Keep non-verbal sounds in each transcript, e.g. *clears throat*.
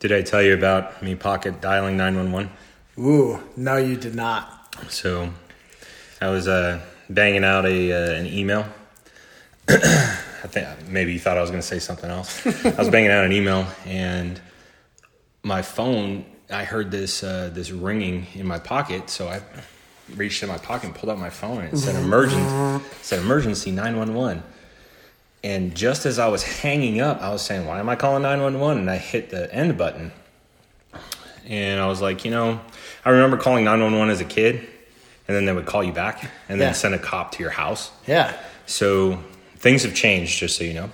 Did I tell you about me pocket dialing 911? Ooh, no, you did not. So I was uh, banging out a uh, an email. *clears throat* I think maybe you thought I was going to say something else. *laughs* I was banging out an email, and my phone. I heard this uh, this ringing in my pocket, so I reached in my pocket and pulled out my phone, and it said *laughs* emergency. Said emergency nine one one. And just as I was hanging up, I was saying, "Why am I calling nine one one?" And I hit the end button, and I was like, you know, I remember calling nine one one as a kid, and then they would call you back, and then Yeah. send a cop to your house. Yeah. So things have changed, just so you know.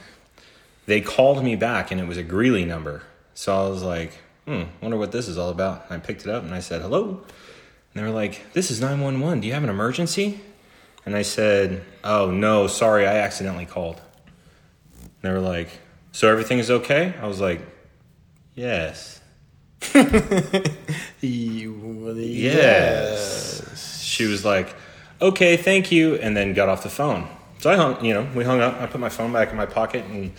They called me back, and it was a Greeley number. So I was like, hmm, wonder what this is all about. And I picked it up, and I said, hello. And they were like, this is 911. Do you have an emergency? And I said, oh, no, sorry, I accidentally called. And they were like, so everything is okay? I was like, yes. *laughs* Yes. She was like, okay, thank you, and then got off the phone. So I hung, you know, we hung up. I put my phone back in my pocket, and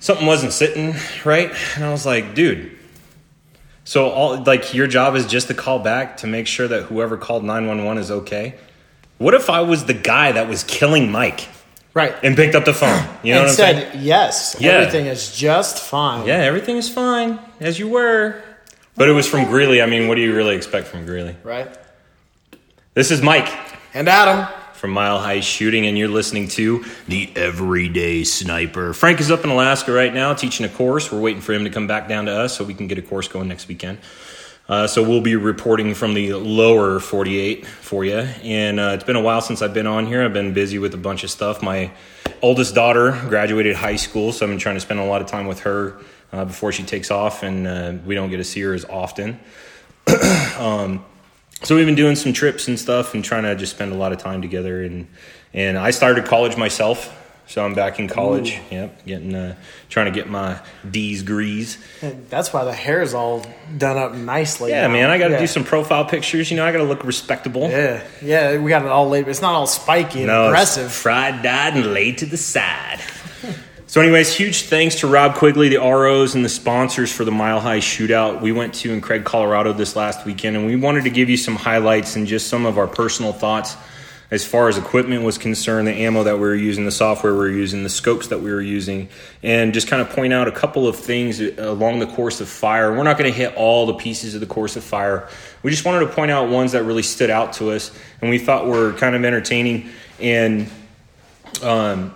something wasn't sitting right. And I was like, dude. So all like your job is just to call back to make sure that whoever called nine one one is okay. What if I was the guy that was killing Mike Right. and picked up the phone? You know and what I'm said, saying? yes, Yeah. everything is just fine. Yeah, everything is fine as you were. But it was from Greeley. I mean, what do you really expect from Greeley? Right. This is Mike. And Adam. from Mile High Shooting, and you're listening to The Everyday Sniper. Frank is up in Alaska right now teaching a course. We're waiting for him to come back down to us so we can get a course going next weekend. Uh, so we'll be reporting from the lower 48 for you. And uh, it's been a while since I've been on here. I've been busy with a bunch of stuff. My oldest daughter graduated high school, so I've been trying to spend a lot of time with her uh, before she takes off, and uh, we don't get to see her as often. *clears throat* so we've been doing some trips and stuff and trying to just spend a lot of time together and and I started college myself so I'm back in college yep getting uh, trying to get my D's grease that's why the hair is all done up nicely. yeah now. man I got to Yeah. do some profile pictures you know I got to look respectable Yeah, yeah, we got it all laid. It's not all spiky and no aggressive. fried dyed and laid to the side *laughs* so anyways huge thanks to Rob Quigley the ROs and the sponsors for the Mile High Shootout we went to in Craig Colorado this last weekend and we wanted to give you some highlights and just some of our personal thoughts as far as equipment was concerned, the ammo that we were using, the software we were using, the scopes that we were using, and just kind of point out a couple of things along the course of fire. We're not going to hit all the pieces of the course of fire. We just wanted to point out ones that really stood out to us and we thought were kind of entertaining and um,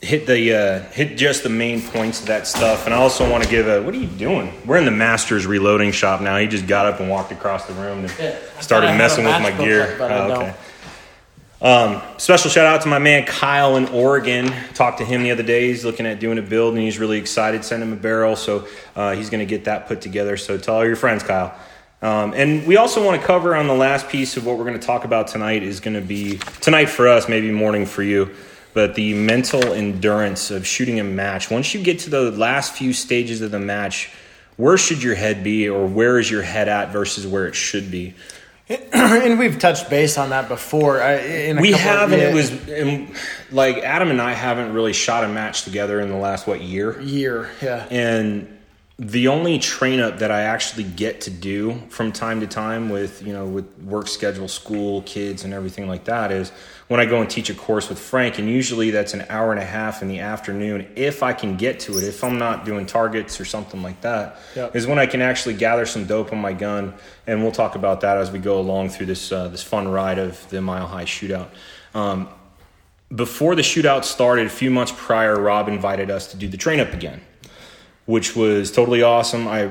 hit the uh, hit just the main points of that stuff. And I also want to give a what are you doing? We're in the Masters reloading shop now. He just got up and walked across the room and Yeah, started thought I had messing with my gear. up, but I Oh, don't. Um, special shout out to my man Kyle in Oregon. Talked to him the other day. He's looking at doing a build and he's really excited. Send him a barrel, so uh, he's going to get that put together. So tell all your friends, Kyle. Um, and we also want to cover on the last piece of what we're going to talk about tonight is going to be tonight for us, maybe morning for you, but the mental endurance of shooting a match. Once you get to the last few stages of the match, where should your head be, or where is your head at versus where it should be? *clears throat* and we've touched base on that before. I- In a we couple have, and it was and, like Adam and I haven't really shot a match together in the last what year, year. Yeah, and the only train up that I actually get to do from time to time with you know with work schedule, school, kids, and everything like that is when I go and teach a course with Frank, and usually that's an hour and a half in the afternoon if I can get to it. If I'm not doing targets or something like that, Yep. is when I can actually gather some dope on my gun, and we'll talk about that as we go along through this uh, this fun ride of the Mile High Shootout. Um, before the shootout started, a few months prior, Rob invited us to do the train up again, which was totally awesome. I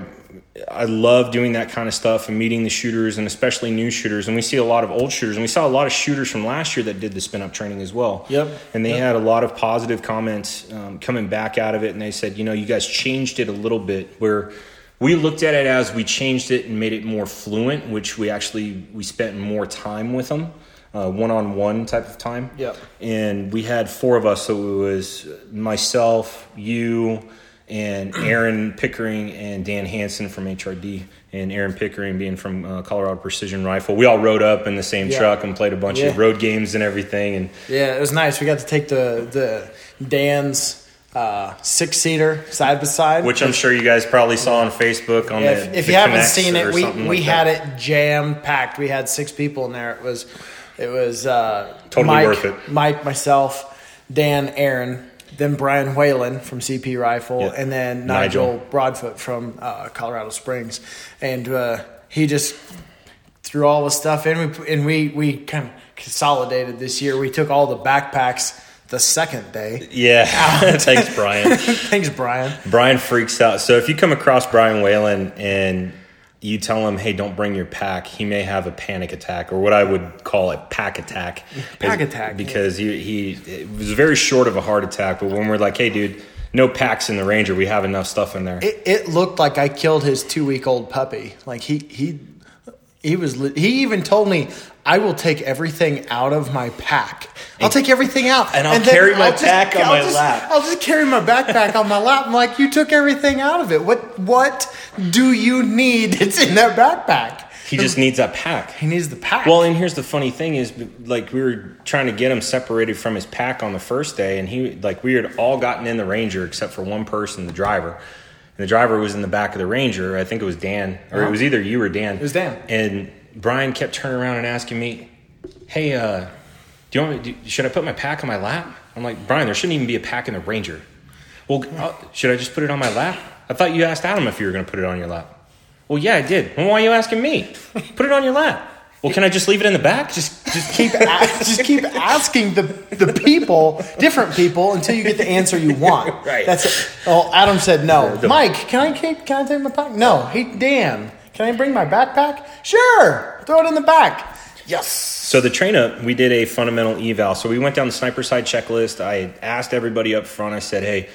I love doing that kind of stuff and meeting the shooters and especially new shooters. And we see a lot of old shooters, and we saw a lot of shooters from last year that did the spin up training as well. Yep. And they Yep. had a lot of positive comments um, coming back out of it, and they said, you know, you guys changed it a little bit where. We looked at it as we changed it and made it more fluent, which we actually we spent more time with them, one on one type of time Yep. and we had four of us. So it was myself, you, and Aaron Pickering and Dan Hansen from HRD, and Aaron Pickering being from uh, Colorado Precision Rifle. We all rode up in the same Yeah. truck and played a bunch Yeah. of road games and everything. And yeah, it was nice. We got to take the the Dan's uh, six seater side by side. which I'm sure you guys probably saw on Facebook on if, the if the you haven't seen it, we we like had that. it jam packed. We had six people in there. It was it was uh, Totally Mike, worth it. Mike, myself, Dan, Aaron, then Brian Whalen from CP Rifle, Yeah. and then Nigel. Nigel, Broadfoot from uh, Colorado Springs, and uh, he just threw all the stuff in. We and we we kind of consolidated this year. We took all the backpacks the second day. Yeah, *laughs* thanks, Brian. *laughs* Thanks, Brian. Brian freaks out. So if you come across Brian Whalen and you tell him, "Hey, don't bring your pack," he may have a panic attack, or what I would call a pack attack. *laughs* Pack attack, because he he it was very short of a heart attack. But when we're like, "Hey, dude." No packs in the Ranger. We have enough stuff in there. It, it looked like I killed his two week old puppy. Like he he he was. He even told me I will take everything out of my pack. I'll take everything out, And I'll then carry my just- pack on I'll my just- lap. I'll just carry my backpack on my lap. I'm like, you took everything out of it. What what do you need? *laughs* It's in that backpack. he just needs that pack. He needs the pack. Well, and here's the funny thing is, like, we were trying to get him separated from his pack on the first day, and he, like, we had all gotten in the Ranger except for one person, the driver. And the driver was in the back of the Ranger. I think it was Dan, or it uh-huh. was either you or Dan. It was Dan. And Brian kept turning around and asking me, "Hey, uh, do you want me? Do, should I put my pack on my lap?" I'm like, "Brian, there shouldn't even be a pack in the Ranger." Well, uh, should I just put it on my lap? I thought you asked Adam if you were going to put it on your lap. Well, yeah, I did. Well, why are you asking me? Put it on your lap. Well, can I just leave it in the back? just just keep a- just keep asking the the people, different people, until you get the answer you want. *laughs* Right. That's it. Oh, Adam said no. Mike, can I keep, can I take my pack? No. Hey, Dan, can I bring my backpack? Sure. Throw it in the back. Yes. So the train up, we did a fundamental eval. So we went down the sniper side checklist. I asked everybody up front. I said, "Hey,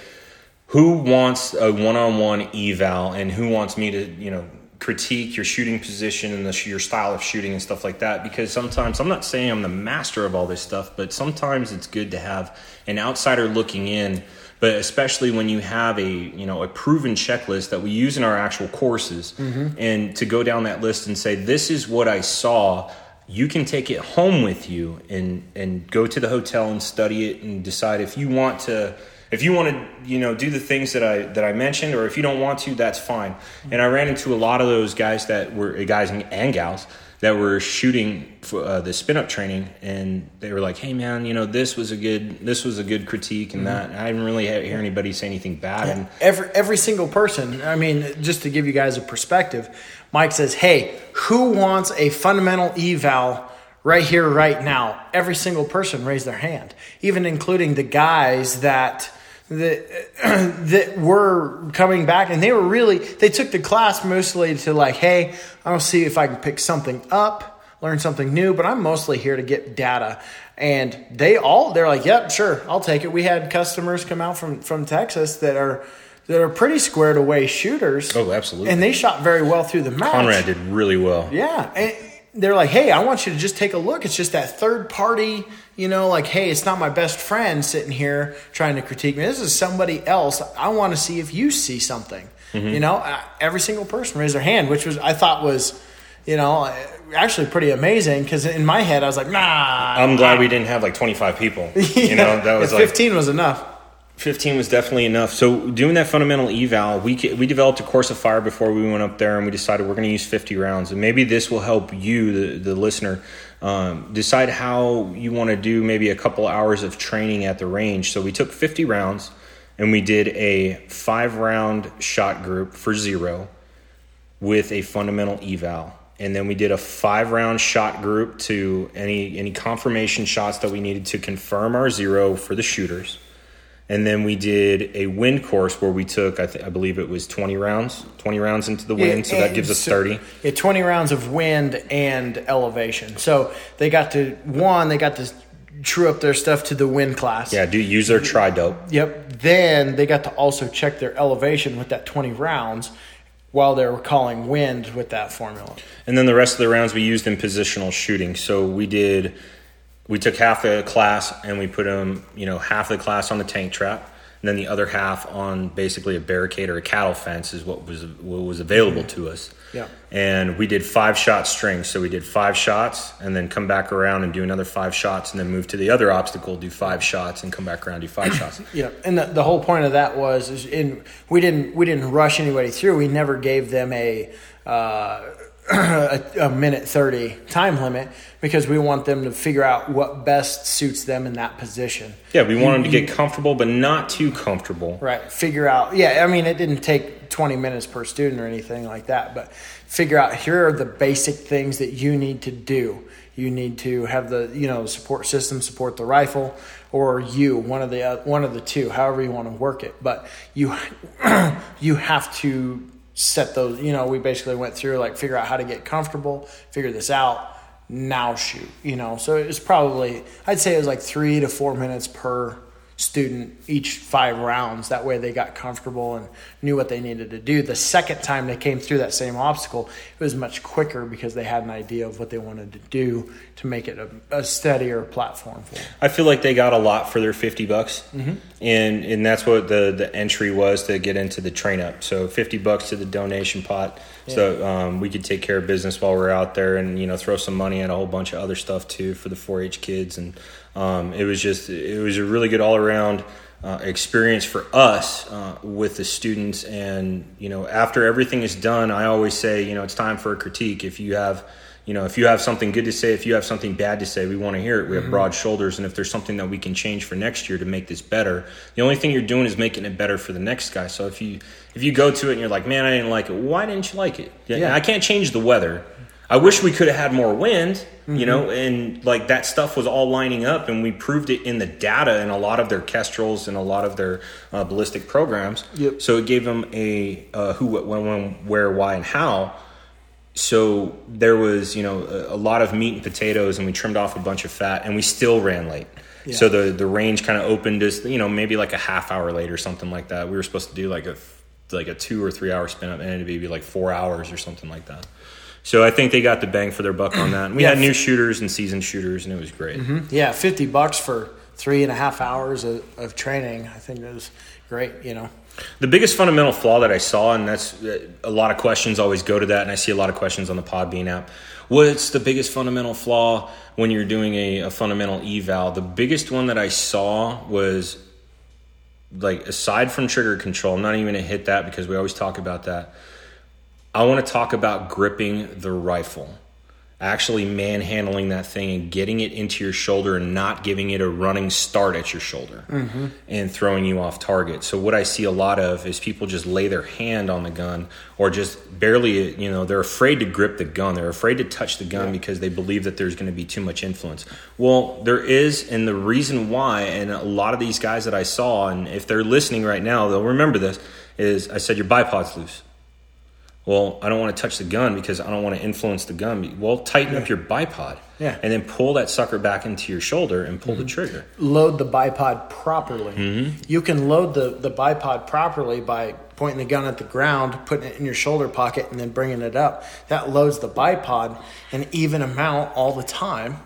who wants a one-on-one eval, and who wants me to, you know, critique your shooting position and the, your style of shooting and stuff like that?" Because sometimes I'm not saying I'm the master of all this stuff, but sometimes it's good to have an outsider looking in. But especially when you have a you know a proven checklist that we use in our actual courses, mm-hmm. and to go down that list and say, "This is what I saw." you can take it home with you and and go to the hotel and study it and decide if you want to if you want to you know do the things that I that I mentioned or if you don't want to that's fine mm-hmm. and I ran into a lot of those guys that were guys and, and gals that were shooting for uh, the spin up training and they were like hey man you know this was a good this was a good critique and that and I didn't really hear anybody say anything bad and Every every single person. I mean, just to give you guys a perspective, Mike says, "Hey, who wants a fundamental eval right here, right now?" Every single person raised their hand, even including the guys that that *clears throat* that were coming back, and they were really they took the class mostly to like, "Hey, I don't see if I can pick something up." learn something new, but I'm mostly here to get data. And they all they're like, "Yep, sure, I'll take it." We had customers come out from from Texas that are that are pretty squared away shooters. Oh, absolutely. And they shot very well through the match. Conrad did really well Yeah. And they're like, hey, I want you to just take a look. It's just that third party, you know, like, hey, it's not my best friend sitting here trying to critique me. This is somebody else. I want to see if you see something. Mm-hmm. You know, uh, every single person raised their hand, which was, I thought was, you know, uh, actually pretty amazing because in my head, I was like, nah. I'm glad we didn't have like 25 people *laughs* you know that was Yeah, like 15 was enough. 15 was definitely enough. So doing that fundamental eval, we we developed a course of fire before we went up there, and we decided we're going to use 50 rounds, and maybe this will help you, the the listener, um, decide how you want to do maybe a couple hours of training at the range. So we took 50 rounds, and we did a five round shot group for zero with a fundamental eval. And then we did a five round shot group to any any confirmation shots that we needed to confirm our zero for the shooters. And then we did a wind course where we took, I, th- I believe it was 20 rounds, 20 rounds into the wind. so that gives us so- 30. Yeah, 20 rounds of wind and elevation. So they got to, one, they got to true up their stuff to the wind class. Yeah, do use their tri dope. Yep. Then they got to also check their elevation with that 20 rounds while they were calling wind with that formula. And then the rest of the rounds we used in positional shooting. So we did, we took half the class and we put them, you know, half the class on the tank trap, and then the other half on basically a barricade or a cattle fence is what was what was available to us. Yeah. And we did five shot strings. So we did five shots and then come back around and do another five shots and then move to the other obstacle, do five shots and come back around, do five shots. *clears throat* Yeah, and the, the whole point of that was, is in we didn't we didn't rush anybody through. We never gave them a uh, a, a minute thirty time limit because we want them to figure out what best suits them in that position. Yeah, we want them to get comfortable, but not too comfortable. Right. Figure out. Yeah, I mean, it didn't take 20 minutes per student or anything like that, but figure out here are the basic things that you need to do. You need to have the you know support system support the rifle, or you one of the uh, one of the two, however you want to work it. But you *clears throat* you have to set those. You know, we basically went through like figure out how to get comfortable, figure this out. Now shoot. You know, so it was probably I'd say it was like three to four minutes per student each five rounds. That way they got comfortable and knew what they needed to do. The second time they came through that same obstacle, it was much quicker because they had an idea of what they wanted to do to make it a, a steadier platform for them. I feel like they got a lot for their 50 bucks. Mm-hmm. And and that's what the the entry was to get into the train up. So 50 bucks to the donation pot. Yeah. So um, we could take care of business while we're out there and you know throw some money at a whole bunch of other stuff too for the 4-H kids and um, it was just it was a really good all around uh, experience for us uh, with the students. And you know, after everything is done, I always say, you know, it's time for a critique. If you have you know, if you have something good to say, if you have something bad to say, we want to hear it. We have mm-hmm. broad shoulders, and if there's something that we can change for next year to make this better, the only thing you're doing is making it better for the next guy. So if you if you go to it and you're like, man, I didn't like it, why didn't you like it? Yeah, yeah. I can't change the weather, I wish we could have had more wind, mm-hmm. you know, and like that stuff was all lining up, and we proved it in the data in a lot of their kestrels and a lot of their uh, ballistic programs. Yep. So it gave them a uh, who, what, when, when, where, why, and how. So there was, you know, a, a, lot of meat and potatoes, and we trimmed off a bunch of fat, and we still ran late. Yeah. So the the range kind of opened as you know maybe like a half hour late or something like that. We were supposed to do like a like a two or three hour spin up, and it'd be like four hours or something like that. So I think they got the bang for their buck on that. And we yeah. had new shooters and seasoned shooters, and it was great. Mm-hmm. Yeah, fifty bucks for three and a half hours of, of training. I think it was great. You know. The biggest fundamental flaw that I saw, and that's a lot of questions always go to that, and I see a lot of questions on the Podbean app. What's the biggest fundamental flaw when you're doing a, a fundamental eval? The biggest one that I saw was like aside from trigger control, I'm not even gonna hit that because we always talk about that I want to talk about gripping the rifle, actually manhandling that thing and getting it into your shoulder and not giving it a running start at your shoulder mm-hmm. and throwing you off target. So, what I see a lot of is people just lay their hand on the gun or just barely, you know, they're afraid to grip the gun. They're afraid to touch the gun yeah. because they believe that there's going to be too much influence. Well, there is, and the reason why, and a lot of these guys that I saw, and if they're listening right now, they'll remember this, is I said your bipod's loose well, I don't want to touch the gun because I don't want to influence the gun. Well, tighten yeah. up your bipod. Yeah. And then pull that sucker back into your shoulder and pull mm-hmm. the trigger. Load the bipod properly. Mm-hmm. You can load the, the bipod properly by pointing the gun at the ground, putting it in your shoulder pocket, and then bringing it up. That loads the bipod an even amount all the time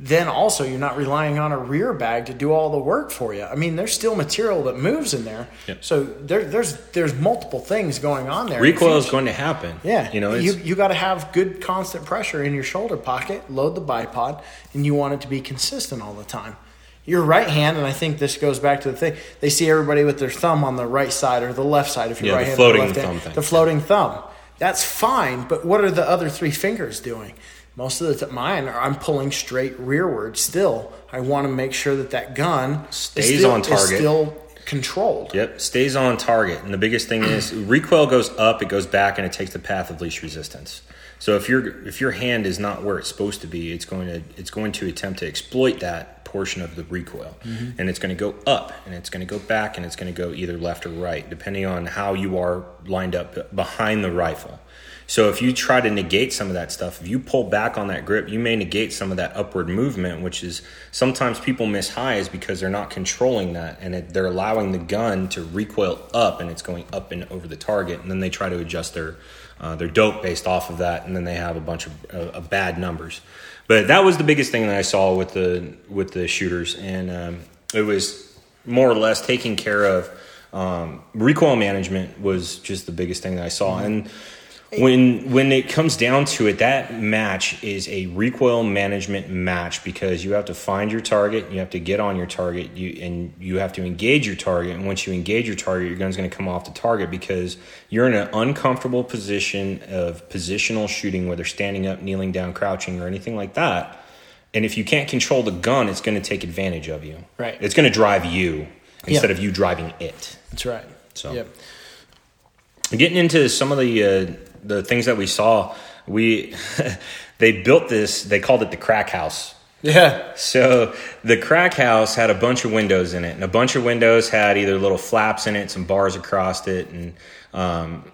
then also you're not relying on a rear bag to do all the work for you. I mean, there's still material that moves in there, yep. so there, there's there's multiple things going on there. Recoil is going to happen. Yeah, you know, you you got to have good constant pressure in your shoulder pocket, load the bipod, and you want it to be consistent all the time. Your right hand, and I think this goes back to the thing they see everybody with their thumb on the right side or the left side if you're yeah, right the hand, floating left thumb hand, thing. the floating thumb. That's fine, but what are the other three fingers doing? Most of the time mine are I'm pulling straight rearward still. I want to make sure that that gun stays still, on target. still controlled. Yep, stays on target. And the biggest thing is *clears throat* recoil goes up, it goes back, and it takes the path of least resistance. So if your if your hand is not where it's supposed to be, it's going to it's going to attempt to exploit that portion of the recoil, mm-hmm. and it's going to go up, and it's going to go back, and it's going to go either left or right, depending on how you are lined up behind the rifle. So if you try to negate some of that stuff, if you pull back on that grip, you may negate some of that upward movement, which is sometimes people miss highs because they're not controlling that and it, they're allowing the gun to recoil up and it's going up and over the target, and then they try to adjust their uh, their dope based off of that, and then they have a bunch of, uh, bad numbers. But that was the biggest thing that I saw with the with the shooters, and um, it was more or less taking care of um, recoil management was just the biggest thing that I saw. And when when it comes down to it, that match is a recoil management match because you have to find your target, you have to get on your target, you and you have to engage your target. And once you engage your target, your gun's going to come off the target because you're in an uncomfortable position of positional shooting, whether standing up, kneeling down, crouching, or anything like that. And if you can't control the gun, it's going to take advantage of you. Right. It's going to drive you instead Yeah. of you driving it. That's right. So- Yep. Getting into some of the uh, the things that we saw, we *laughs* they built this. They called it the crack house. Yeah. So the crack house had a bunch of windows in it, and a bunch of windows had either little flaps in it, some bars across it, and um,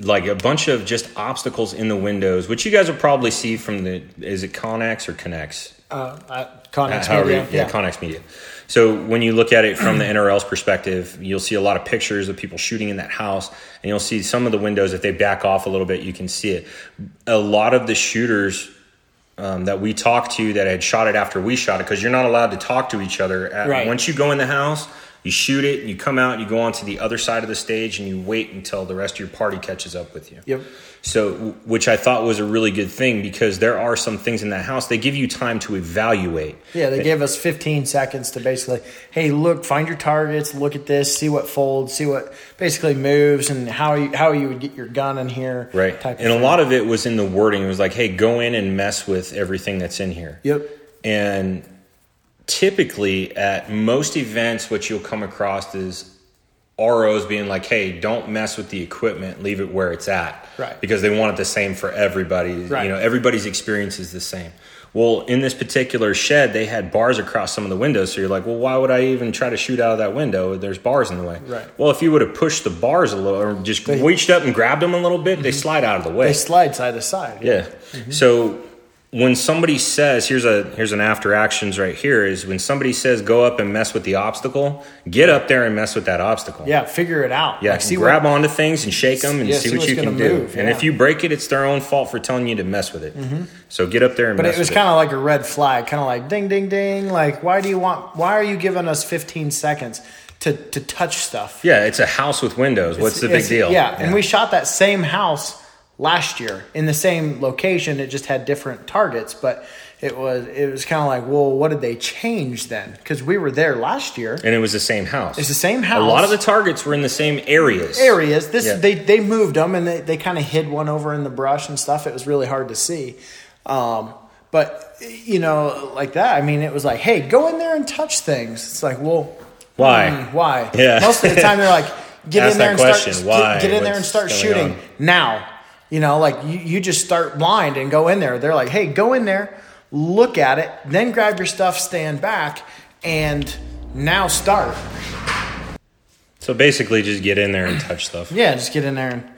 like a bunch of just obstacles in the windows, which you guys will probably see from the is it Connex or Connex? Uh, at Connex However, Media. yeah, Connex Media. So when you look at it from the NRL's perspective, you'll see a lot of pictures of people shooting in that house, and you'll see some of the windows. If they back off a little bit, you can see it. A lot of the shooters um, that we talked to that had shot it after we shot it, because you're not allowed to talk to each other. At, Right. Once you go in the house, you shoot it, and you come out, you go on to the other side of the stage, and you wait until the rest of your party catches up with you. Yep. So, which I thought was a really good thing because there are some things in that house they give you time to evaluate. Yeah, they gave us 15 seconds to basically, hey, look, find your targets, look at this, see what folds, see what basically moves, and how you how you would get your gun in here. Right. Type of And a lot of it was in the wording. It was like, hey, go in and mess with everything that's in here. Yep. And typically at most events, what you'll come across is ROs being like, hey, don't mess with the equipment, leave it where it's at. Right. Because they want it the same for everybody. Right. You know, everybody's experience is the same. Well, in this particular shed, they had bars across some of the windows. So you're like, well, why would I even try to shoot out of that window? There's bars in the way. Right. Well, if you would have pushed the bars a little or just reached up and grabbed them a little bit, they mm-hmm. slide out of the way. They slide side to side. Yeah. Mm-hmm. So when somebody says, here's a here's an after actions right here is when somebody says go up and mess with the obstacle, get up there and mess with that obstacle. Yeah, figure it out. Yeah, Like, see grab what, onto things and shake them and Yeah, see, see what you can gonna do. move, And if you break it, it's their own fault for telling you to mess with it. Mm-hmm. So get up there and But it was kind of like a red flag, kind of like ding, ding, ding. Like, why do you want? Why are you giving us 15 seconds to to touch stuff? Yeah, it's a house with windows. What's the big It's- deal? Yeah, and we shot that same house last year in the same location. It just had different targets, but it was it was kind of like, well, what did they change then? Because we were there last year. and it was the same house. It's the same house. A lot of the targets were in the same areas. areas. This Yeah. they they moved them and they, they kind of hid one over in the brush and stuff. It was really hard to see. Um, but you know, like that. I mean, it was like, hey, go in there and touch things. It's like, well, Why? hmm, why? Yeah. Most of the time, they're like, *laughs* get Ask in there and question, start. why? Get, get in there and start shooting on? now. You know, like you, you just start blind and go in there. They're like, hey, go in there, look at it, then grab your stuff, stand back, and now start. So basically, just get in there and touch stuff. Yeah, just get in there and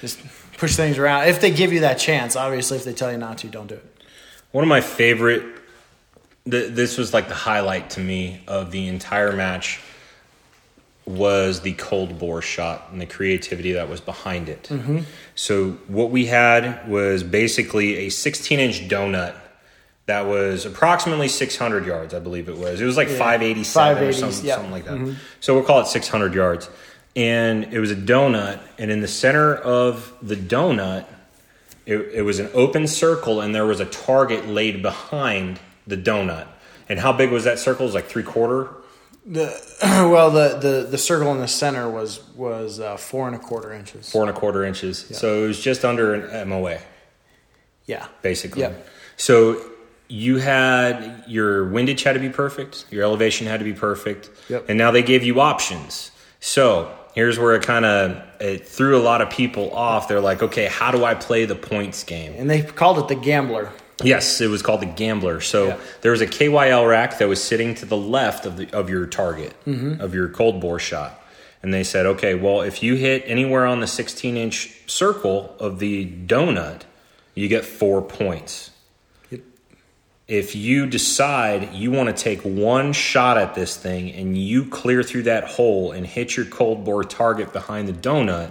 just push things around. If they give you that chance, obviously, if they tell you not to, don't do it. One of my favorite. Th- this was like the highlight to me of the entire match. Was the cold bore shot and the creativity that was behind it. Mm-hmm. So what we had was basically a 16 inch donut that was approximately 600 yards, I believe it was. It was like 587 or something, yeah. something like that. Mm-hmm. So we'll call it 600 yards. And it was a donut, and in the center of the donut, it, it was an open circle, and there was a target laid behind the donut. And how big was that circle? It was like three quarter. The *clears throat* well, the, the the circle in the center was was uh, four and a quarter inches. four and a quarter inches. So it was just under an MOA, Yeah, basically. Yep. So you had your windage had to be perfect, your elevation had to be perfect, Yep. and now they gave you options. So here's where it kind of it threw a lot of people off. They're like, okay, how do I play the points game? and they called it the gambler. Yes, it was called the gambler. So Yeah. there was a KYL rack that was sitting to the left of the of your target mm-hmm. of your cold bore shot, and they said, okay, well, if you hit anywhere on the 16 inch circle of the donut, you get four points. Yep. If you decide you want to take one shot at this thing and you clear through that hole and hit your cold bore target behind the donut,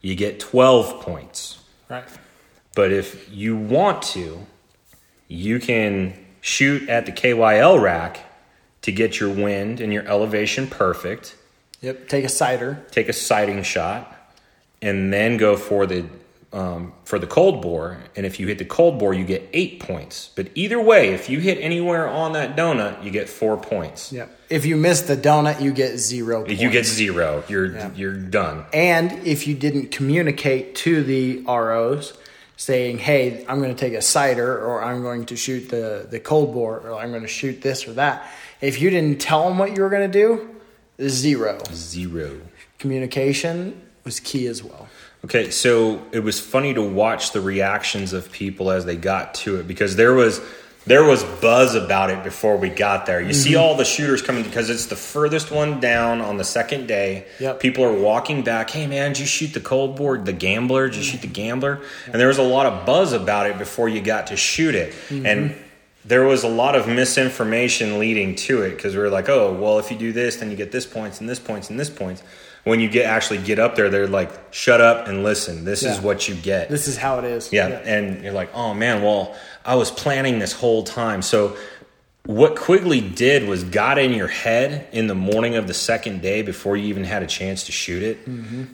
you get 12 points. Right. But if you want to, you can shoot at the KYL rack to get your wind and your elevation perfect. Yep. Take a sighter. Take a sighting shot, and then go for the um, for the cold bore. And if you hit the cold bore, you get eight points. But either way, if you hit anywhere on that donut, you get four points. Yep. If you miss the donut, you get zero. If you get zero, you're you're done. And if you didn't communicate to the ROs saying, hey, I'm going to take a sighter or I'm going to shoot the, the cold bore or I'm going to shoot this or that, if you didn't tell them what you were going to do, zero. Zero. Communication was key as well. Okay, so it was funny to watch the reactions of people as they got to it because there was there was buzz about it before we got there. You see mm-hmm. all the shooters coming because it's the furthest one down on the second day. Yep. People are walking back. Hey man, did you shoot the cold bore, the gambler? Did you shoot the gambler? And there was a lot of buzz about it before you got to shoot it. Mm-hmm. And there was a lot of misinformation leading to it because we were like, oh, well, if you do this, then you get this points and this points and this points. When you get actually get up there, they're like, shut up and listen. This is what you get. This is how it is. Yeah, and you're like, oh man, well, I was planning this whole time. So, what Quigley did was got in your head in the morning of the second day before you even had a chance to shoot it. Mm-hmm.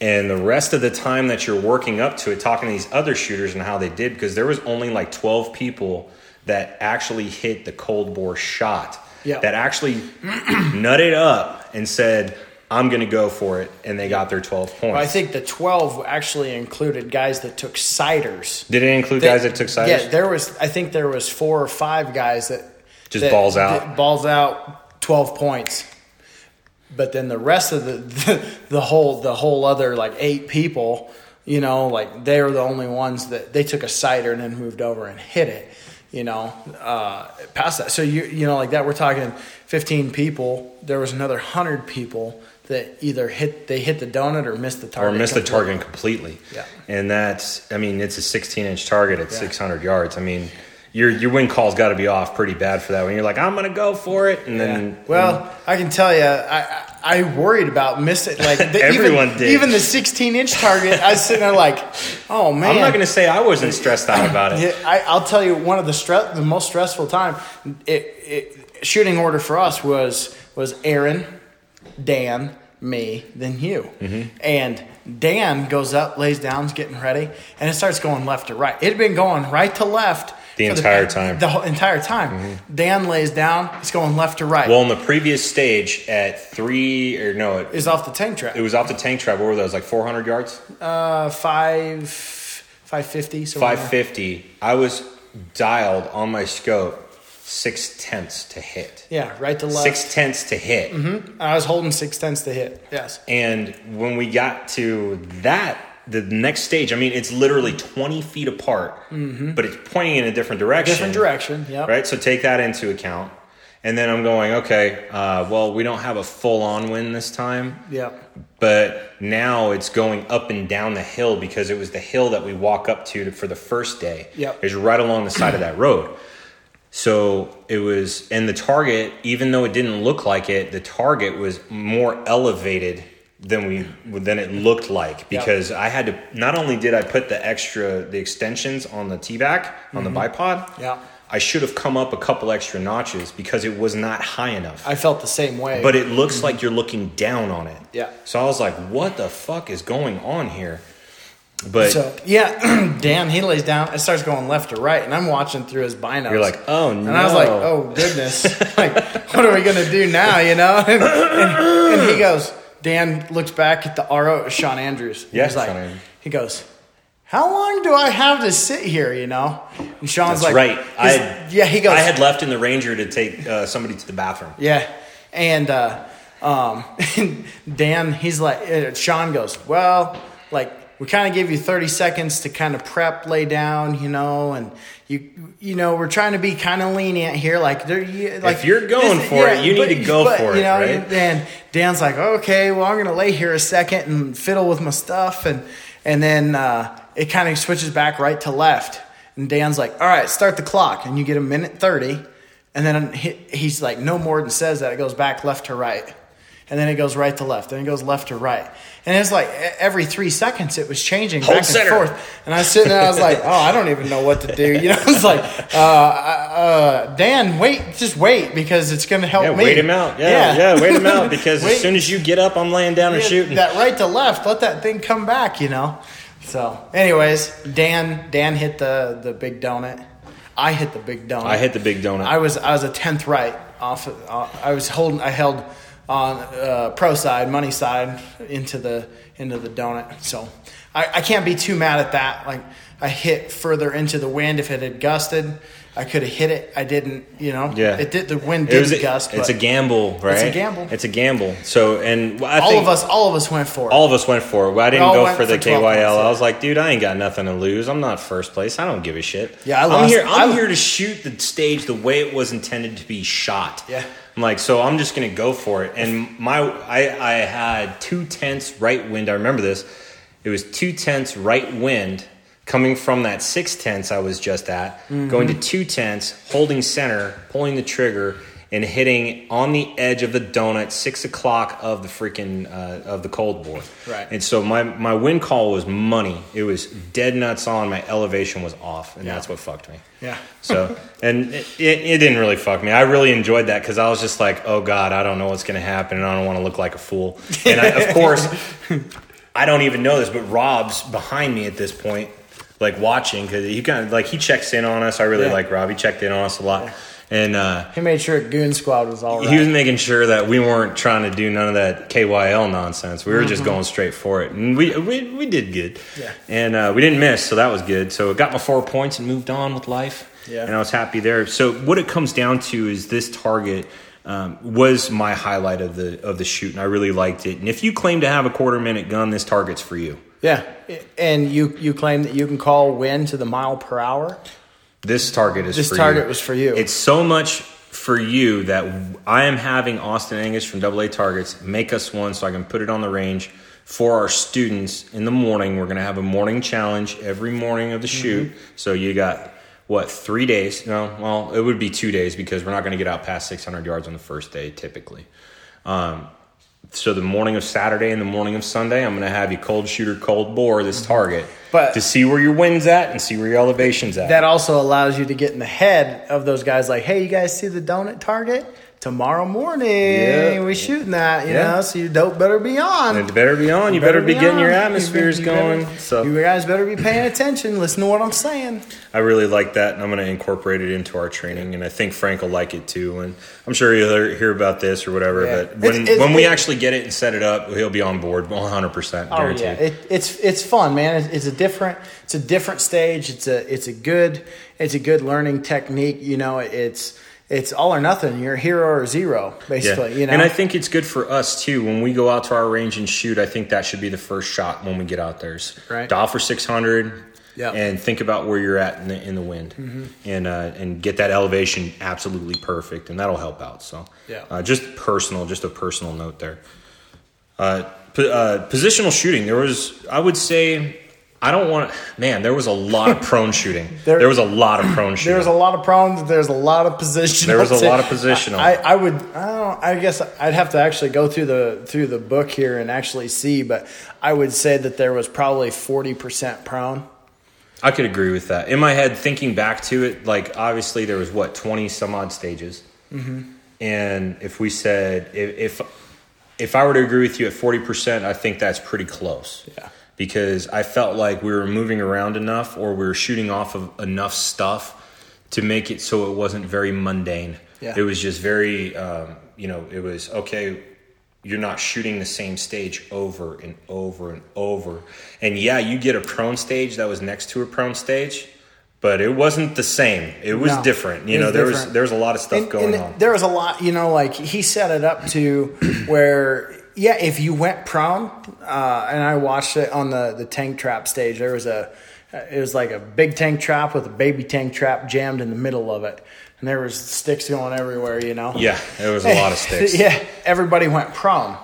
And the rest of the time that you're working up to it, talking to these other shooters and how they did, because there was only like 12 people that actually hit the cold bore shot, Yeah. that actually *clears throat* nutted up and said, I'm going to go for it. And they got their 12 points. Well, I think the 12 actually included guys that took sighters. did it include They- guys that took sighters? Yeah, there was. I think there was four or five guys that Just that balls out. balls out, twelve points. But then the rest of the, *laughs* the the whole the whole other like eight people, you know, like they were the only ones that they took a sighter and then moved over and hit it. You know, uh, past that. So you you know like that. We're talking fifteen people. There was another hundred people that either hit they hit the donut or missed the target or miss the target completely. Yeah. And that's, I mean, it's a 16 inch target at Yeah. 600 yards. I mean, your your win call's got to be off pretty bad for that. When you're like, I'm gonna go for it, and then Yeah. Well, I can tell you, I, I worried about missing. Like the, *laughs* Everyone even, did. Even the 16 inch target, I was sitting there like, oh man. I'm not gonna say I wasn't stressed out about it. Yeah, I, I'll tell you one of the stress, the most stressful time. It, it shooting order for us was was Aaron, Dan, me, then you, Mm-hmm. and Dan goes up, lays down, is getting ready, and it starts going left to right. It had been going right to left The entire time. Mm-hmm. The whole entire time. Dan lays down, it's going left to right. Well, in the previous stage at three or no, it, is off the tank trap. it was off the tank trap. What were those? Like 400 yards, Uh, five, five fifty. So 550. I was dialed on my scope six tenths to hit. Yeah, right to left. Six tenths to hit. I was holding six tenths to hit. Yes. And when we got to that, the next stage, I mean, it's literally 20 feet apart, but it's pointing in a different direction. Mm-hmm. Different direction. yeah. Right? So take that into account. And then I'm going, okay, uh, well, we don't have a full on wind this time, Yep. but now it's going up and down the hill because it was the hill that we walk up to for the first day. Yep. It's right along the side of that road. So it was, and the target, even though it didn't look like it, the target was more elevated than we than it looked like because I had to. Not only did I put the extra the extensions on the T back on the mm-hmm. bipod, Yeah. I should have come up a couple extra notches because it was not high enough. I felt the same way. but it looks mm-hmm. like you're looking down on it. Yeah. So I was like, "What the fuck is going on here?" But so yeah, *clears throat* Dan he lays down. It starts going left to right, and I'm watching through his binos. you're like, "Oh no!" And I was like, "Oh goodness! *laughs* like, what are we gonna do now?" You know? And, and, and he goes. Dan looks back at the RO, Sean Andrews. Yeah, He's like, Sean Andrews. he goes, "How long do I have to sit here?" You know? And Sean's That's like, right. I had, yeah, he goes. I had left in the Ranger to take uh, somebody to the bathroom. Yeah, and uh, um, *laughs* Dan, he's like, uh, Sean goes, well, like we kind of give you thirty seconds to kind of prep, lay down, you know, and you, you know, we're trying to be kind of lenient here, like there, you, like if you're going for it, you need to go for it, you know, right? And Dan's like, okay, well, I'm gonna lay here a second and fiddle with my stuff, and and then uh, it kind of switches back right to left, and Dan's like, all right, start the clock, and you get a minute thirty. And then he, he's like, no more than says that. It goes back left to right. And then it goes right to left. Then it goes left to right. And it's like every three seconds it was changing Hold back center. and forth. And I was sitting there, I was like, oh, I don't even know what to do. *laughs* You know, it's like, uh, uh, Dan, wait, just wait because it's going to help Yeah, me. wait him out. Yeah, yeah, wait him out because *laughs* as soon as you get up, I'm laying down and shooting. That right to left, let that thing come back, you know. So, anyways, Dan Dan hit the the big donut. I hit the big donut. I hit the big donut. I was I was a tenth right off. Of, uh, I was holding. I held on uh, pro side, money side into the into the donut. So I, I can't be too mad at that. Like I hit further into the wind. If it had gusted, I could have hit it. I didn't. You know. Yeah. It did. The wind It did was a- gust. it's a gamble, right? It's a gamble. It's a gamble. So, and I all of us. All of us went for it. all of us went for it. Well, I didn't go for the for KYL. yeah. I was like, dude, I ain't got nothing to lose. I'm not first place. I don't give a shit. Yeah, I am here. I'm I- here to shoot the stage the way it was intended to be shot. Yeah. I'm like, so I'm just gonna go for it. And my, I, I had two tenths right wind. I remember this. It was two tenths right wind coming from that six tenths I was just at, Mm-hmm. going to two tenths, holding center, pulling the trigger, and hitting on the edge of the donut, six o'clock of the freaking uh, of the cold bore. Right. And so my my wind call was money. It was dead nuts on. My elevation was off, and Yeah. that's what fucked me. Yeah. So, and it, it, it didn't really fuck me. I really enjoyed that because I was just like, oh God, I don't know what's going to happen and I don't want to look like a fool. And I, of *laughs* course, I don't even know this, but Rob's behind me at this point, like watching because he kind of like he checks in on us. I really Yeah. like Rob. He checked in on us a lot. And, uh, He made sure Goon Squad was all right. he was making sure that we weren't trying to do none of that KYL nonsense. We were just Mm-hmm. going straight for it, and we we, we did good. Yeah. and uh, we didn't miss, so that was good. So I got my four points and moved on with life. Yeah. and I was happy there. So what it comes down to is this target. Um, was my highlight of the of the shoot, and I really liked it. And if you claim to have a quarter minute gun, this target's for you. yeah, and you you claim that you can call wind to the mile per hour. This target is for you. This target you. was for you. It's so much for you that I am having Austin Angus from Double A Targets make us one so I can put it on the range for our students in the morning. We're going to have a morning challenge every morning of the Mm-hmm. shoot. So you got what three days? No, well, it would be two days because we're not going to get out past 600 yards on the first day typically. Um, so the morning of Saturday and the morning of Sunday, I'm going to have you cold shooter, cold bore this target, Mm-hmm. But- to see where your wind's at and see where your elevation's at. That also allows you to get in the head of those guys. Like, hey, you guys see the donut target tomorrow morning? Yeah. We shooting that, you Yeah. know. So you dope better be on. It better be on. You better, be getting your atmospheres You better- going. so you guys better be paying attention. Listen to what I'm saying. I really like that, and I'm going to incorporate it into our training. And I think Frank will like it too. And I'm sure he'll hear about this or whatever. Yeah. But when It's- it's- when we it- actually get it and set it up, he'll be on board 100 percent Oh yeah, it, it's it's fun, man. It's, it's a different it's a different stage. It's a it's a good it's a good learning technique. You know, it's it's all or nothing. You're a hero or zero, basically. You know, And I think it's good for us too. When we go out to our range and shoot, I think that should be the first shot when we get out there. is Right. Dial for 600 Yeah. Mm-hmm. and think about where you're at in the, in the wind and, uh, and get that elevation absolutely perfect. And that'll help out. So, Yeah. uh, just personal, just a personal note there. Uh, po- uh, positional shooting. There was, I would say, I don't want. Man, there was a lot of prone *laughs* shooting. There- There, was a lot of prone *clears throat* shooting. There was a lot of problems. There's a lot of positional. There was a lot of *laughs* positional. I, I would. I don't. I guess I'd have to actually go through the through the book here and actually see. But I would say that there was probably forty percent prone. I could agree with that. In my head, thinking back to it, like obviously there was what twenty some odd stages, mm-hmm. and if we said if, if if I were to agree with you at forty percent, I think that's pretty close. Yeah. Because I felt like we were moving around enough, or we were shooting off of enough stuff to make it so it wasn't very mundane. Yeah. It was just very, um, you know, it was okay. You're not shooting the same stage over and over and over. And yeah, you get a prone stage that was next to a prone stage, but it wasn't the same. It was No, different. You it know, was there was there was a lot of stuff And- going and on. There was a lot, you know, like he set it up to *clears throat* where, yeah, if you went prone, uh, and I watched it on the the tank trap stage. There was a, it was like a big tank trap with a baby tank trap jammed in the middle of it, and there was sticks going everywhere. You know. yeah, it was a lot of *laughs* sticks. yeah, everybody went prone.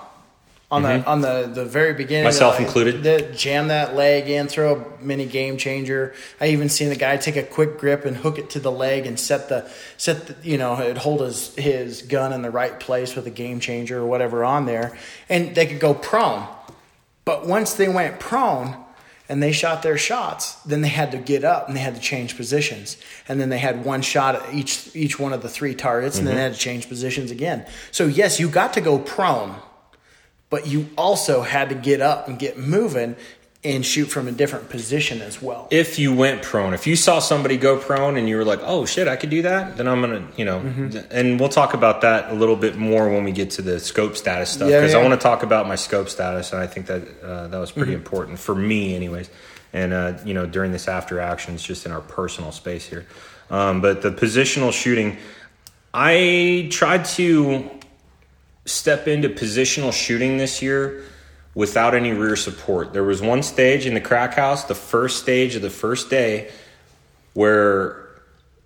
On the mm-hmm. on the, the very beginning, Myself Like, included. the- jam that leg in, throw a mini game changer. I even seen the guy take a quick grip and hook it to the leg and set the set the, you know it hold his his gun in the right place with a game changer or whatever on there, and they could go prone. But once they went prone and they shot their shots, then they had to get up and they had to change positions. And then they had one shot at each each one of the three targets and then mm-hmm. they had to change positions again. So yes, you got to go prone, but you also had to get up and get moving and shoot from a different position as well. if you went prone, if you saw somebody go prone and you were like, "Oh shit, I could do that," then I'm gonna, you know, Mm-hmm. and we'll talk about that a little bit more when we get to the scope status stuff Yeah, because I want to talk about my scope status, and I think that uh, that was Mm-hmm. pretty important for me, anyways. And uh, you know, during this after actions, just in our personal space here, um, but the positional shooting, I tried to step into positional shooting this year without any rear support. There was one stage in the crack house, the first stage of the first day, where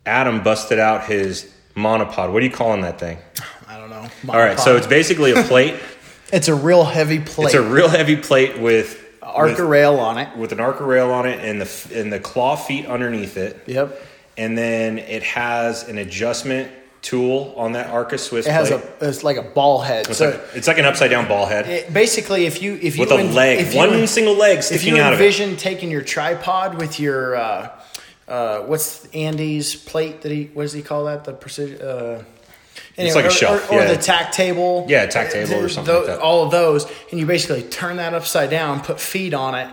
Adam busted out his monopod. What are you calling that thing? *sighs* I don't know. All right, so it's basically a plate. *laughs* it's a real heavy plate. it's a real heavy plate with arc with, rail on it. with an Arca rail on it and the and the claw feet underneath it. Yep. And then it has an adjustment tool on that Arca Swiss It has plate. a it's like a ball head. it's, so like, it's like an upside down ball head it, basically, if you if you with a en- leg, if one en- single leg sticking you out of it. envision taking your tripod with your uh, uh, what's Andy's plate that he what does he call that the precision. Uh, It's like a or, shelf, or, or yeah. the tack table. Yeah, tack table or something like that. All of those, and you basically turn that upside down, put feet on it,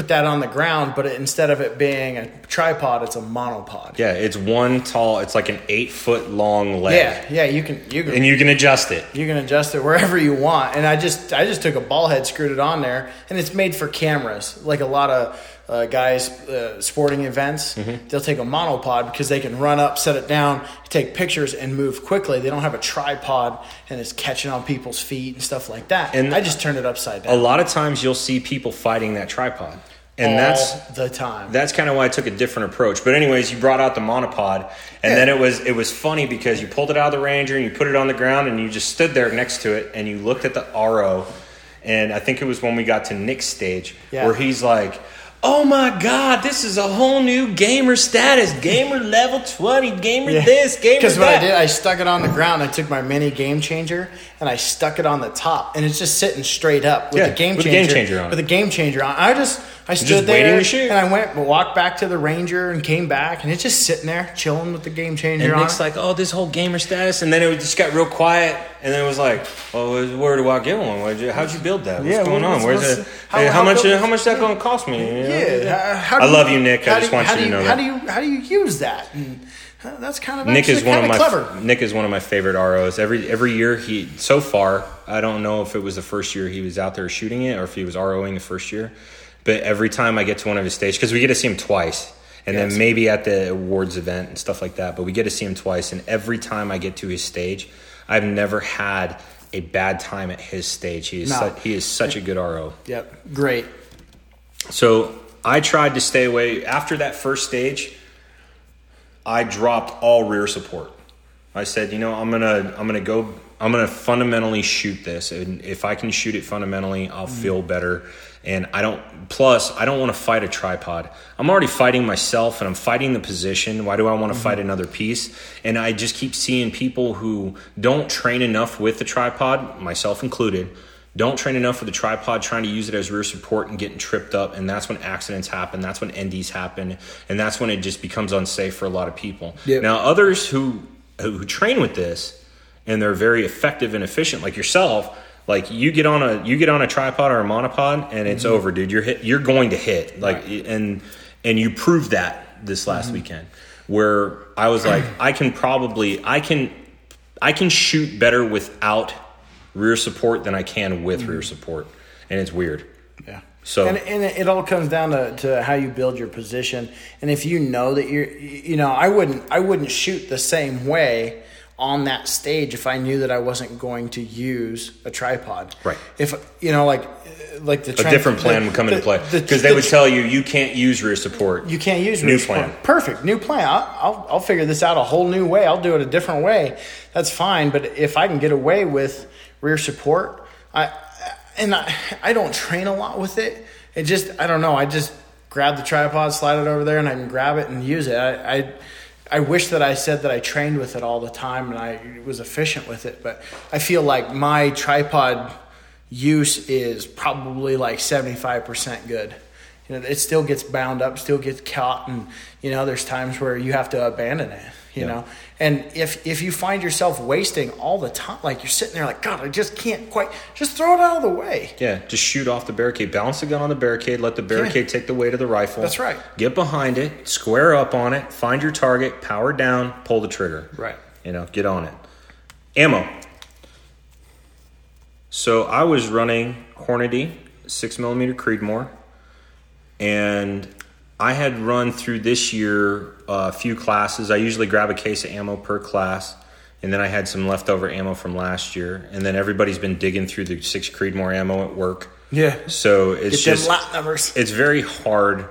put that on the ground, but it, instead of it being a tripod, it's a monopod. Yeah, it's one tall. It's like an eight foot long leg. Yeah, yeah, you can you can and you can adjust it. you can adjust it wherever you want. And I just I just took a ball head, screwed it on there, and it's made for cameras. Like a lot of uh, guys, uh, sporting events, Mm-hmm. they'll take a monopod because they can run up, set it down, take pictures, and move quickly. They don't have a tripod and it's catching on people's feet and stuff like that. And And I just turned it upside down. A lot of times you'll see people fighting that tripod, and that's the time. that's kind of why I took a different approach. But anyways, you brought out the monopod, and Yeah. then it was it was funny because you pulled it out of the Ranger and you put it on the ground and you just stood there next to it and you looked at the RO, and I think it was when we got to Nick's stage Yeah. where he's like. Oh my God! This is a whole new gamer status. Gamer *laughs* level twenty. Gamer this. Gamer Because what I did, I stuck it on the ground. I took my mini game changer and I stuck it on the top, and it's just sitting straight up with Yeah, the game with changer, game changer on With it. the game changer on. I just I stood just there and I went walked back to the Ranger and came back, and it's just sitting there chilling with the game changer And on. Nick's like, "Oh, this whole gamer status," and then it just got real quiet, and then it was like, "Oh, where do I get one? You, how'd you build that? What's Yeah, going on? Where's it? how- hey, how, how much? How much that going to cost me? You know? yeah, how, how I love you, Nick. I just want how you to know how that. do you how do you use that? And that's kind of Nick is one of my clever. Nick is one of my favorite ROs. Every every year he so far, I don't know if it was the first year he was out there shooting it or if he was ROing the first year, but every time I get to one of his stages because we get to see him twice. And Yes. then maybe at the awards event and stuff like that, but we get to see him twice. And every time I get to his stage, I've never had a bad time at his stage. He is No. su- he is such a good RO. Yep, great. So I tried to stay away after that first stage. I dropped all rear support. I said, you know, I'm gonna I'm gonna go I'm gonna fundamentally shoot this, and if I can shoot it fundamentally, I'll mm-hmm. feel better. And I don't. Plus, I don't want to fight a tripod. I'm already fighting myself, and I'm fighting the position. Why do I want to mm-hmm. fight another piece? And I just keep seeing people who don't train enough with the tripod, myself included, don't train enough with the tripod trying to use it as rear support and getting tripped up. And that's when accidents happen. That's when NDs happen. And that's when it just becomes unsafe for a lot of people. Yep. now others who who train with this and they're very effective and efficient like yourself like you get on a you get on a tripod or a monopod and it's mm-hmm. over dude. You're hit you're going to hit. Like and and you proved that this last mm-hmm. weekend where I was like I can probably I can I can shoot better without rear support than I can with rear support, and it's weird. Yeah. So- and, and it all comes down to, to how you build your position, and if you know that you're, you know, I wouldn't I wouldn't shoot the same way on that stage if I knew that I wasn't going to use a tripod. Right. If you know, like like the A different plan the- would come into the- play the- because they the would tell you you can't use rear support. You can't use New rear plan. support. Perfect. New plan. I'll, I'll, I'll figure this out a whole new way. I'll do it a different way. That's fine. But if I can get away with rear support, I and I, I don't train a lot with it. It just I don't know. I just grab the tripod, slide it over there, and I can grab it and use it. I, I I wish that I said that I trained with it all the time and I was efficient with it, but I feel like my tripod use is probably like 75% good. You know, it still gets bound up, still gets caught, and you know, there's times where you have to abandon it. You Yeah. know, and if if you find yourself wasting all the time, like you're sitting there, like God, I just can't quite, just throw it out of the way. Yeah, just shoot off the barricade. Balance the gun on the barricade. Let the barricade take the weight of the rifle. That's right. Get behind it. Square up on it. Find your target. Power down. Pull the trigger. Right. You know, get on it. Ammo. So I was running Hornady six millimeter Creedmoor, and I had run through this year a few classes. I usually grab a case of ammo per class, and then I had some leftover ammo from last year. And then everybody's been digging through the six Creedmoor ammo at work. Yeah. So it's Get just lot numbers. it's very hard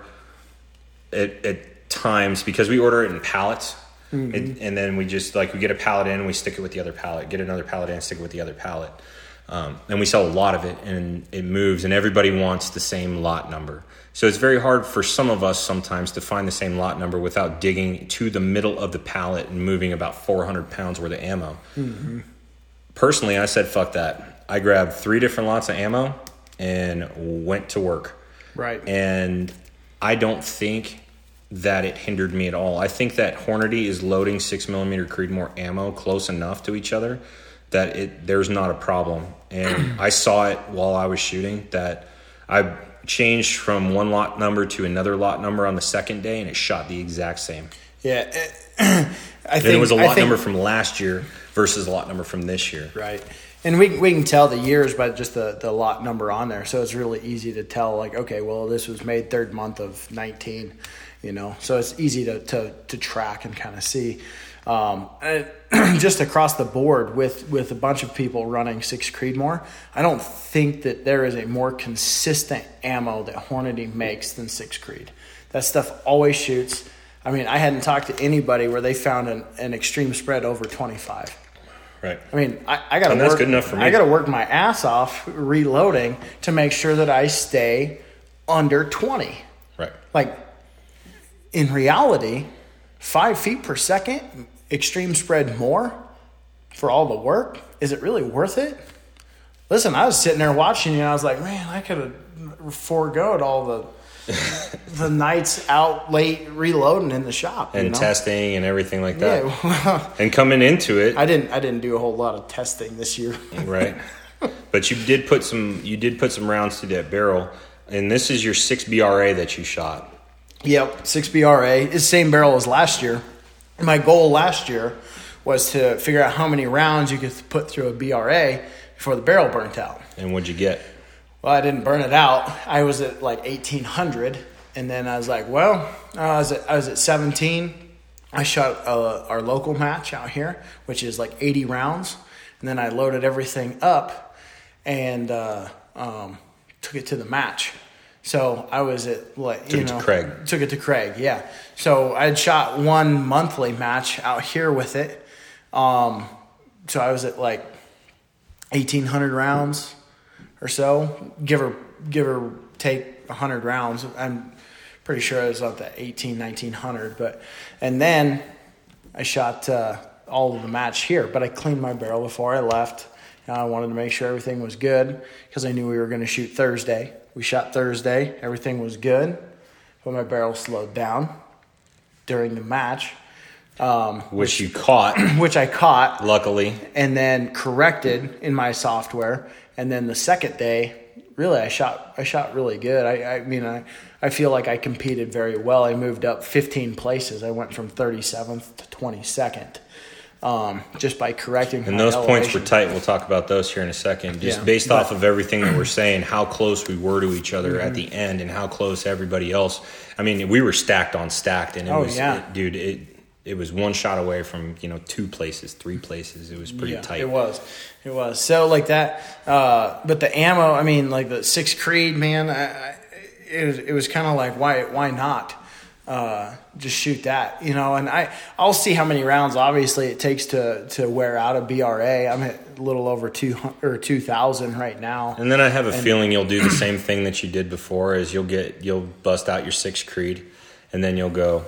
at, at times because we order it in pallets. It, and then we just like we get a pallet in, we stick it with the other pallet, get another pallet in, stick it with the other pallet, um, and we sell a lot of it, and it moves, and everybody wants the same lot number. So it's very hard for some of us sometimes to find the same lot number without digging to the middle of the pallet and moving about 400 pounds worth of ammo. Mm-hmm. Personally, I said fuck that. I grabbed three different lots of ammo and went to work Right. and I don't think that it hindered me at all. I think that Hornady is loading six millimeter Creedmoor ammo close enough to each other that it there's not a problem. And I saw it while I was shooting that I changed from one lot number to another lot number on the second day, and it shot the exact same. yeah. *clears throat* I think And it was a lot think- number from last year versus a lot number from this year. Right. And we, we can tell the years by just the, the lot number on there. So it's really easy to tell, like, okay, well, this was made third month of 19, you know. So it's easy to, to, to track and kind of see. Um, *clears throat* just across the board with, with a bunch of people running six Creedmoor, I don't think that there is a more consistent ammo that Hornady makes than six Creed. That stuff always shoots. I mean, I hadn't talked to anybody where they found an, an extreme spread over 25. Right. I mean, I, I got to that's work. good enough for me. I got to work my ass off reloading to make sure that I stay under twenty. Right. Like in reality, five feet per second, extreme spread more for all the work. Is it really worth it? Listen, I was sitting there watching you, and I was like, man, I could have foregoed all the *laughs* the nights out late reloading in the shop you And know? testing and everything like that. Yeah, well, *laughs* And coming into it, I didn't. I didn't do a whole lot of testing this year. *laughs* right? but you did put some you did put some rounds through that barrel, and this is your six BRA that you shot. Yep, six BRA. It's the same barrel as last year. My goal last year was to figure out how many rounds you could put through a BRA before the barrel burnt out. And what'd you get? Well, I didn't burn it out. I was at like eighteen hundred, and then I was like, well, I was at, I was at seventeen. I shot uh, our local match out here, which is like eighty rounds, and then I loaded everything up and uh, um, took it to the match. So I was at like Took you it to Craig. took it to Craig, yeah. So I had shot one monthly match out here with it. Um, so I was at like eighteen hundred rounds or so, give or give or take hundred rounds. I'm pretty sure it was about the 18, 1900. But and then I shot uh, all of the match here, but I cleaned my barrel before I left. And I wanted to make sure everything was good because I knew we were going to shoot Thursday. We shot Thursday, everything was good, but my barrel slowed down during the match, um, Which you caught, *clears throat* which I caught luckily. and then corrected in my software. And then the second day, really, I shot I shot really good. I, I mean, I, I feel like I competed very well. I moved up 15 places. I went from 37th to 22nd um, just by correcting. And those points were tight. We'll talk about those here in a second. Just Yeah, based but- off of everything that we're saying, how close we were to each other Mm-hmm. at the end, and how close everybody else. I mean, we were stacked on stacked, and it Oh, was, yeah. it- dude. It it was one shot away from you know two places, three places. It was pretty yeah, tight. It was, it was. So like that, uh, but the ammo. I mean, like the six Creed, man. I, I, it was, it was kind of like why why not uh, just shoot that, you know? And I I'll see how many rounds. Obviously, it takes to to wear out a BRA. I'm at a little over two or two thousand right now. And then I have a feeling you'll do the same thing that you did before. Is you'll get you'll bust out your six creed, and then you'll go.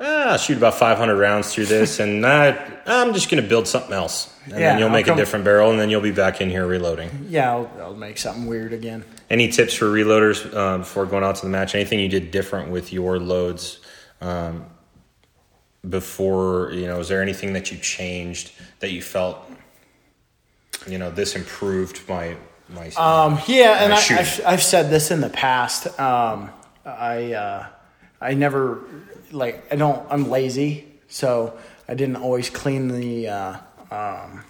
ah, I'll shoot about 500 rounds through this, and I, I'm just going to build something else. And Yeah, then you'll make come- a different barrel, and then you'll be back in here reloading. Yeah, I'll, I'll make something weird again. Any tips for reloaders uh, before going out to the match? Anything you did different with your loads um, before? You know, is there anything that you changed that you felt, you know, this improved my my? Um, yeah, and My I, I've, I've said this in the past. Um, I uh, I never like I don't I'm lazy, so I didn't always clean the uh, um,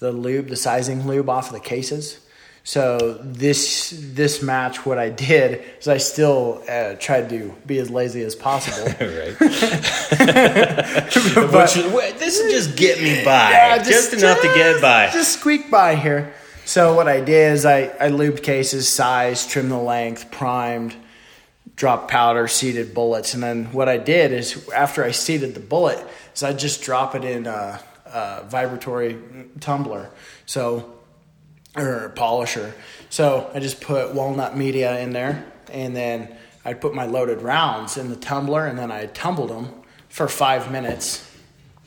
the lube, the sizing lube off of the cases. So this this match, what I did is I still uh, tried to be as lazy as possible. *laughs* right. *laughs* But- this will just get me by, Yeah, just, enough to get by. Just squeak by here. So what I did is I, I lubed cases, sized, trimmed the length, primed, dropped powder, seated bullets, and then what I did is after I seated the bullet, is I just drop it in a, a vibratory tumbler, so or polisher. So I just put walnut media in there, and then I'd put my loaded rounds in the tumbler, and then I tumbled them for five minutes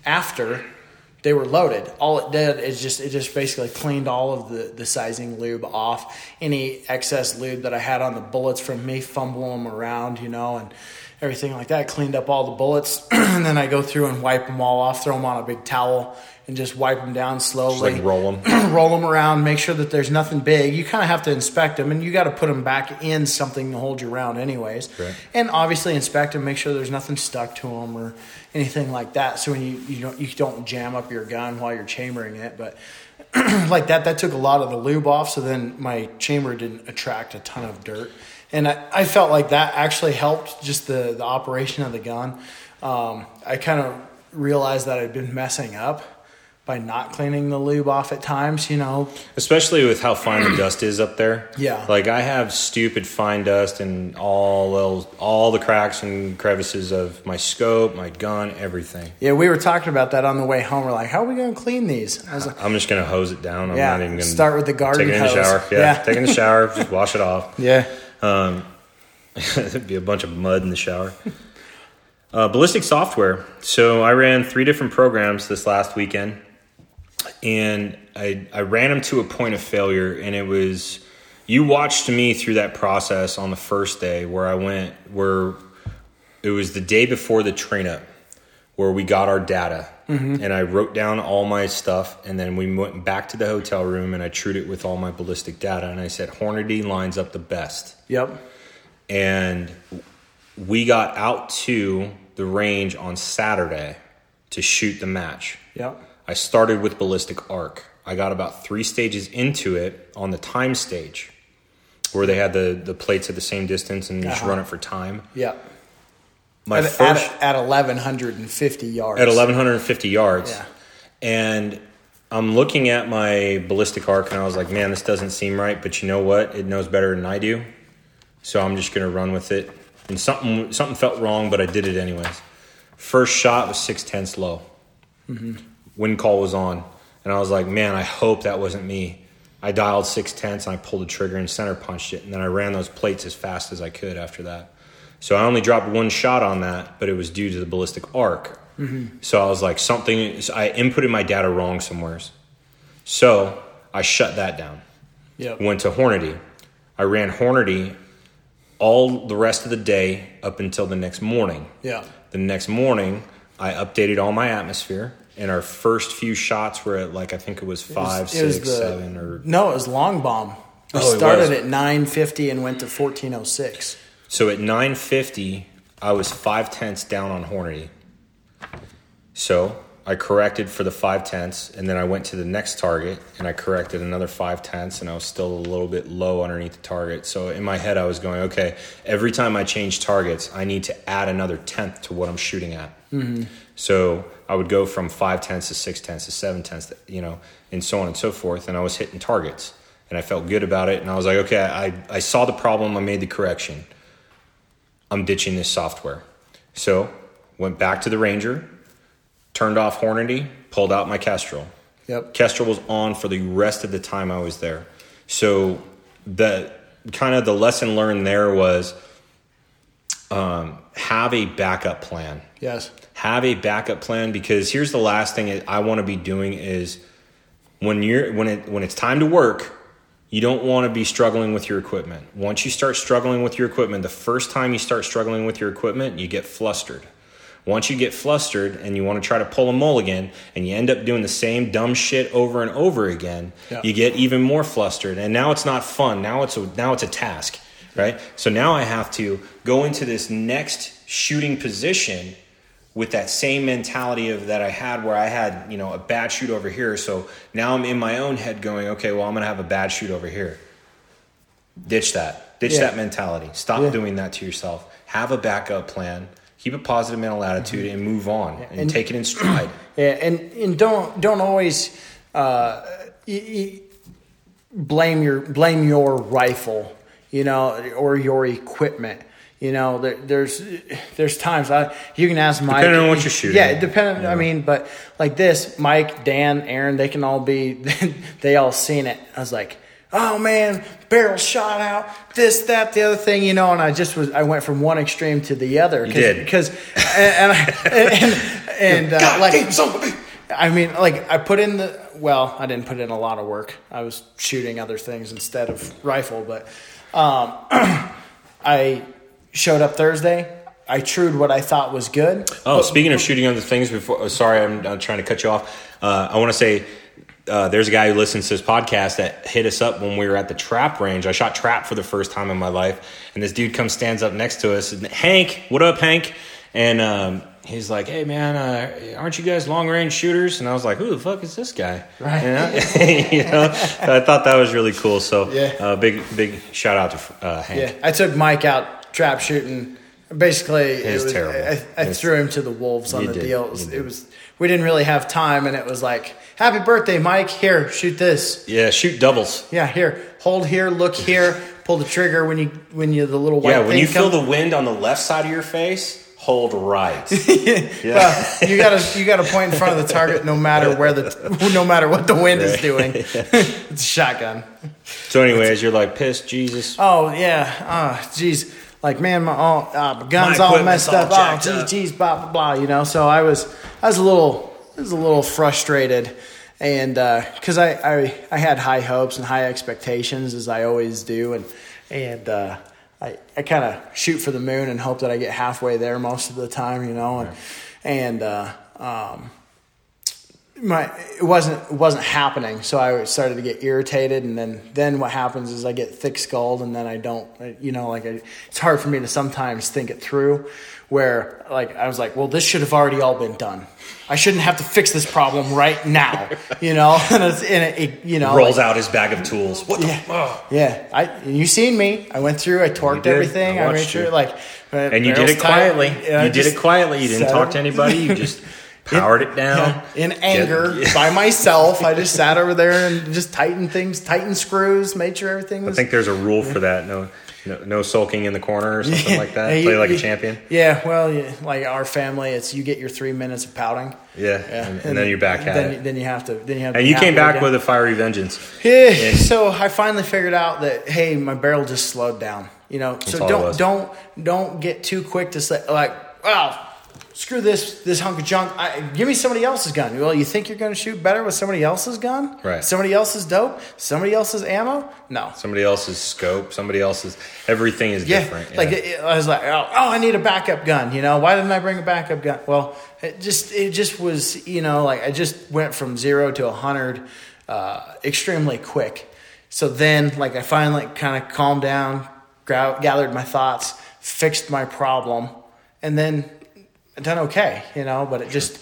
after they were loaded. All it did is just it just basically cleaned all of the, the sizing lube off. Any excess lube that I had on the bullets from me fumbling them around, you know, and everything like that. Cleaned up all the bullets, *clears throat* and then I go through and wipe them all off, throw them on a big towel, and just wipe them down slowly Just like roll them. *clears throat* roll them around, make sure that there's nothing big. You kind of have to inspect them, and you got to put them back in something to hold you around, anyways. Right. And obviously inspect them, make sure there's nothing stuck to them or anything like that. So when you you don't you don't jam up your gun while you're chambering it, but *clears throat* like that that took a lot of the lube off. So then my chamber didn't attract a ton of dirt, and I, I felt like that actually helped just the the operation of the gun. Um, I kind of realized that I'd been messing up by not cleaning the lube off at times, you know. Especially with how fine the *clears throat* dust is up there. Yeah. Like I have stupid fine dust and all those, all the cracks and crevices of my scope, my gun, everything. Yeah, we were talking about that on the way home. We're like, how are we going to clean these? I was like, I'm just gonna hose it down. I'm Yeah, not even gonna start with the garden Take it in the shower. Yeah, Yeah. take it in the shower. Just *laughs* wash it off. yeah. *laughs* There'd be a bunch of mud in the shower. Uh, ballistic software. So I ran three different programs this last weekend, and I I ran them to a point of failure, and it was you watched me through that process on the first day where I went where it was the day before the train up where we got our data and I wrote down all my stuff and then we went back to the hotel room and I trued it with all my ballistic data and I said Hornady lines up the best Yep. and we got out to the range on Saturday to shoot the match. Yep. I started with ballistic arc. I got about three stages into it on the time stage, where they had the the plates at the same distance and you just Uh-huh. run it for time. Yep. My At, first at, at 1,150 yards. at 1150 yards, Yeah. and I'm looking at my ballistic arc and I was like, man, this doesn't seem right. But you know what? It knows better than I do, so I'm just gonna run with it. And something something felt wrong, but I did it anyways. First shot was six tenths low. Mm-hmm. Wind call was on, and I was like, man, I hope that wasn't me. I dialed six tenths and I pulled the trigger and center punched it, and then I ran those plates as fast as I could after that. So I only dropped one shot on that, but it was due to the ballistic arc. Mm-hmm. So I was like, something. I inputted my data wrong somewheres. So I shut that down. Yep. Went to Hornady. I ran Hornady all the rest of the day up until the next morning. Yeah. The next morning, I updated all my atmosphere, and our first few shots were at like I think it was five, It was six, the- seven, or No, it was long bomb. We Oh, started at 950 and went to 1406. So at nine fifty, I was five tenths down on Hornady. So I corrected for the five tenths, and then I went to the next target and I corrected another five tenths, and I was still a little bit low underneath the target. So in my head, I was going, okay, every time I change targets, I need to add another tenth to what I'm shooting at. Mm-hmm. So I would go from five tenths to six tenths to seven tenths, to, you know, and so on and so forth. And I was hitting targets, and I felt good about it. And I was like, okay, I, I saw the problem, I made the correction. I'm ditching this software. So went back to the Ranger, turned off Hornady, pulled out my Kestrel. Yep. Kestrel was on for the rest of the time I was there. So the kind of the lesson learned there was um, have a backup plan. Yes. Have a backup plan because here's the last thing I want to be doing is when you're when it when it's time to work, you don't want to be struggling with your equipment. Once you start struggling with your equipment, the first time you start struggling with your equipment, you get flustered. Once you get flustered and you want to try to pull a mulligan and you end up doing the same dumb shit over and over again, Yeah. you get even more flustered. And now it's not fun. Now it's a now it's a task, right? So now I have to go into this next shooting position with that same mentality of that I had where I had, you know, a bad shoot over here. So now I'm in my own head going, okay, well, I'm going to have a bad shoot over here. Ditch that. Ditch Yeah. that mentality. Stop Yeah. doing that to yourself. Have a backup plan. Keep a positive mental attitude and move on and, Mm-hmm. And- take it in stride. *clears throat* Yeah, and, and don't don't always uh, blame your blame your rifle, you know, or your equipment. You know, there, there's there's times I you can ask Mike. Depending on what you're shooting. Yeah, depending. I mean, but like this, Mike, Dan, Aaron, they can all be. *laughs* they all seen it. I was like. Oh man, barrel shot out, this, that, the other thing, you know, and I just was, I went from one extreme to the other. You did. because, and, and, *laughs* and, and uh, like, I mean, like I put in the well, I didn't put in a lot of work. I was shooting other things instead of rifle, but um, *clears throat* I showed up Thursday. I trued what I thought was good. Oh, speaking of shooting other things, before oh, sorry, I'm, I'm trying to cut you off. Uh, I want to say uh, there's a guy who listens to this podcast that hit us up when we were at the trap range. I shot trap for the first time in my life, and this dude comes stands up next to us. And, Hank, what up, Hank? And um, he's like, "Hey, man, uh, aren't you guys long range shooters?" And I was like, "Who the fuck is this guy?" Right. You know? *laughs* you know? I thought that was really cool. So, Yeah. uh, big big shout out to uh, Hank. Yeah, I took Mike out trap shooting. Basically, it was was, terrible. I, I threw him to the wolves on the did. deal. It was, it was we didn't really have time, and it was like, "Happy birthday, Mike! Here, shoot this." Yeah, shoot doubles. Yeah, here, hold here, look here, pull the trigger when you when you the little white Yeah, when you feel the wind on the left side of your face, hold right. *laughs* Well, you gotta you gotta point in front of the target no matter where the no matter what the wind is doing. *laughs* it's a shotgun. So, anyways, you're like pissed, Jesus. Oh yeah, ah, jeez. Like man, my, oh, uh, gun's My all messed all up. Oh, geez, geez, blah blah blah. You know, so I was I was a little I was a little frustrated, and because I, I I had high hopes and high expectations as I always do, and and uh, I I kind of shoot for the moon and hope that I get halfway there most of the time. You know, and and uh, um, my it wasn't it wasn't happening so i started to get irritated and then then what happens is i get thick skulled and then i don't you know like I, it's hard for me to sometimes think it through where like i was like well this should have already all been done i shouldn't have to fix this problem right now you know *laughs* and it's and it, it you know Rolls like- out his bag of tools. What yeah, Oh. yeah. I you seen me? I went through. I torqued everything. I I, made sure you. like. Uh, and you did it quietly. you did it quietly. You didn't talk to anybody. You just *laughs* powered it down. *laughs* in anger by myself. I just sat over there and just tightened things, tightened screws, made sure everything was. I think there's a rule for that. No, no, no sulking in the corner or something like that. You- Play like a champion. Yeah, well, yeah, like our family, it's you get your three minutes of pouting. Yeah, and, and then you're back at then, it. Then you have to. Then you have. To. And you came back down. with a fiery vengeance. Yeah. So I finally figured out that hey, my barrel just slowed down. You know, so don't don't don't get too quick to say like, wow, screw this this hunk of junk. I, give me somebody else's gun. Well, you think you're going to shoot better with somebody else's gun? Right. Somebody else's dope. Somebody else's ammo. No. Somebody else's scope. Somebody else's. Everything is Yeah, different. like yeah. it, I was like, oh, oh, I need a backup gun. You know, why didn't I bring a backup gun? Well, it just it just was, you know, like I just went from zero to a hundred uh, extremely quick. So then, like I finally kind of calmed down, gathered my thoughts, fixed my problem, and then done okay. You know, but it just.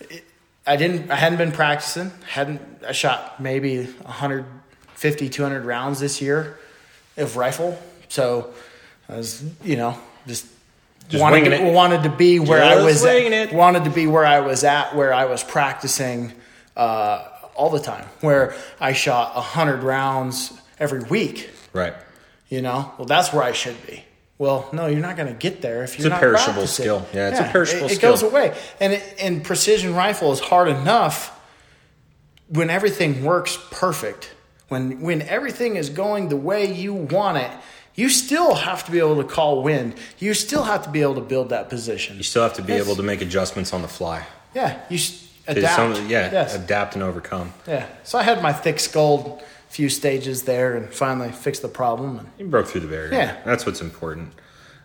It, I didn't. I hadn't been practicing. Hadn't. I shot maybe 150, 200 rounds this year of rifle. So I was, you know, just, Just wanted to, it. wanted to be where I was. At, it. wanted to be where I was at, where I was practicing uh, all the time, where I shot hundred rounds every week. right. You know, well, that's where I should be. Well, no, you're not going to get there if you're it's a perishable practicing. skill. Yeah, it's a perishable it, it skill. goes away, and it, and precision rifle is hard enough when everything works perfect. When when everything is going the way you want it, you still have to be able to call wind. You still have to be able to build that position. You still have to be Yes. able to make adjustments on the fly. Yeah, you adapt. some- yeah, Yes. adapt and overcome. Yeah. So I had my thick skull few stages there and finally fixed the problem. And You broke through the barrier. Yeah. That's what's important.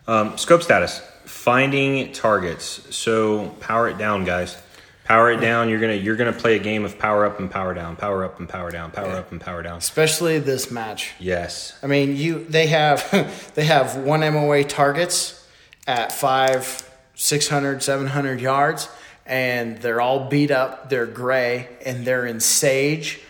Um, scope status. Finding targets. So power it down, guys. Power it down. You're gonna you're gonna play a game of power up and power down, power up and power down, power up and power down. especially this match. Yes. I mean, you they have *laughs* they have one MOA targets at five, 600, 700 yards, and they're all beat up. They're gray and they're in sage.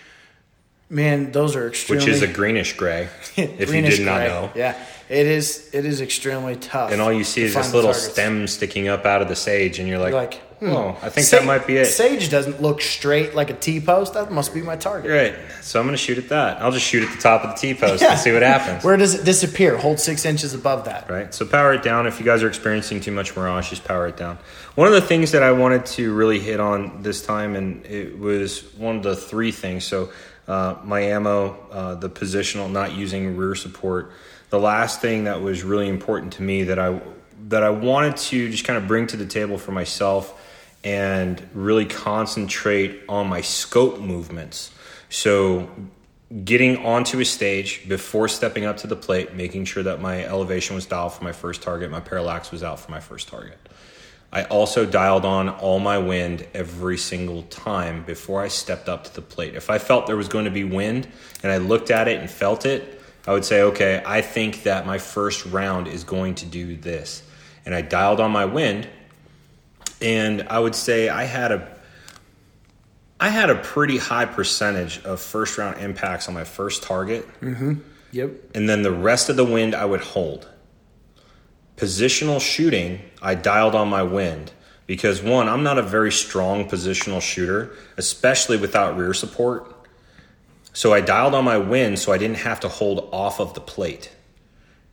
Man, those are extremely Which is a greenish gray. *laughs* if you did not gray. know. Yeah, it is. It is extremely tough. And all you see is this little targets. stem sticking up out of the sage, and you're like, like, hmm. oh, I think that might be it. Sage doesn't look straight like a T post. That must be my target. Right. So I'm going to shoot at that. I'll just shoot at the top of the T post and see what happens. *laughs* Where does it disappear? Hold six inches above that. right? So power it down. If you guys are experiencing too much mirage, just power it down. One of the things that I wanted to really hit on this time, and it was one of the three things. So uh, my ammo, uh, the positional, not using rear support. The last thing that was really important to me that I that I wanted to just kind of bring to the table for myself and really concentrate on my scope movements. So getting onto a stage before stepping up to the plate, making sure that my elevation was dialed for my first target, my parallax was out for my first target. I also dialed on all my wind every single time before I stepped up to the plate. If I felt there was going to be wind and I looked at it and felt it, I would say, okay, I think that my first round is going to do this. And I dialed on my wind, and I would say I had a I had a pretty high percentage of first round impacts on my first target, mm-hmm. Yep. and then the rest of the wind I would hold. Positional shooting, I dialed on my wind because one, I'm not a very strong positional shooter, especially without rear support. So I dialed on my wind so I didn't have to hold off of the plate.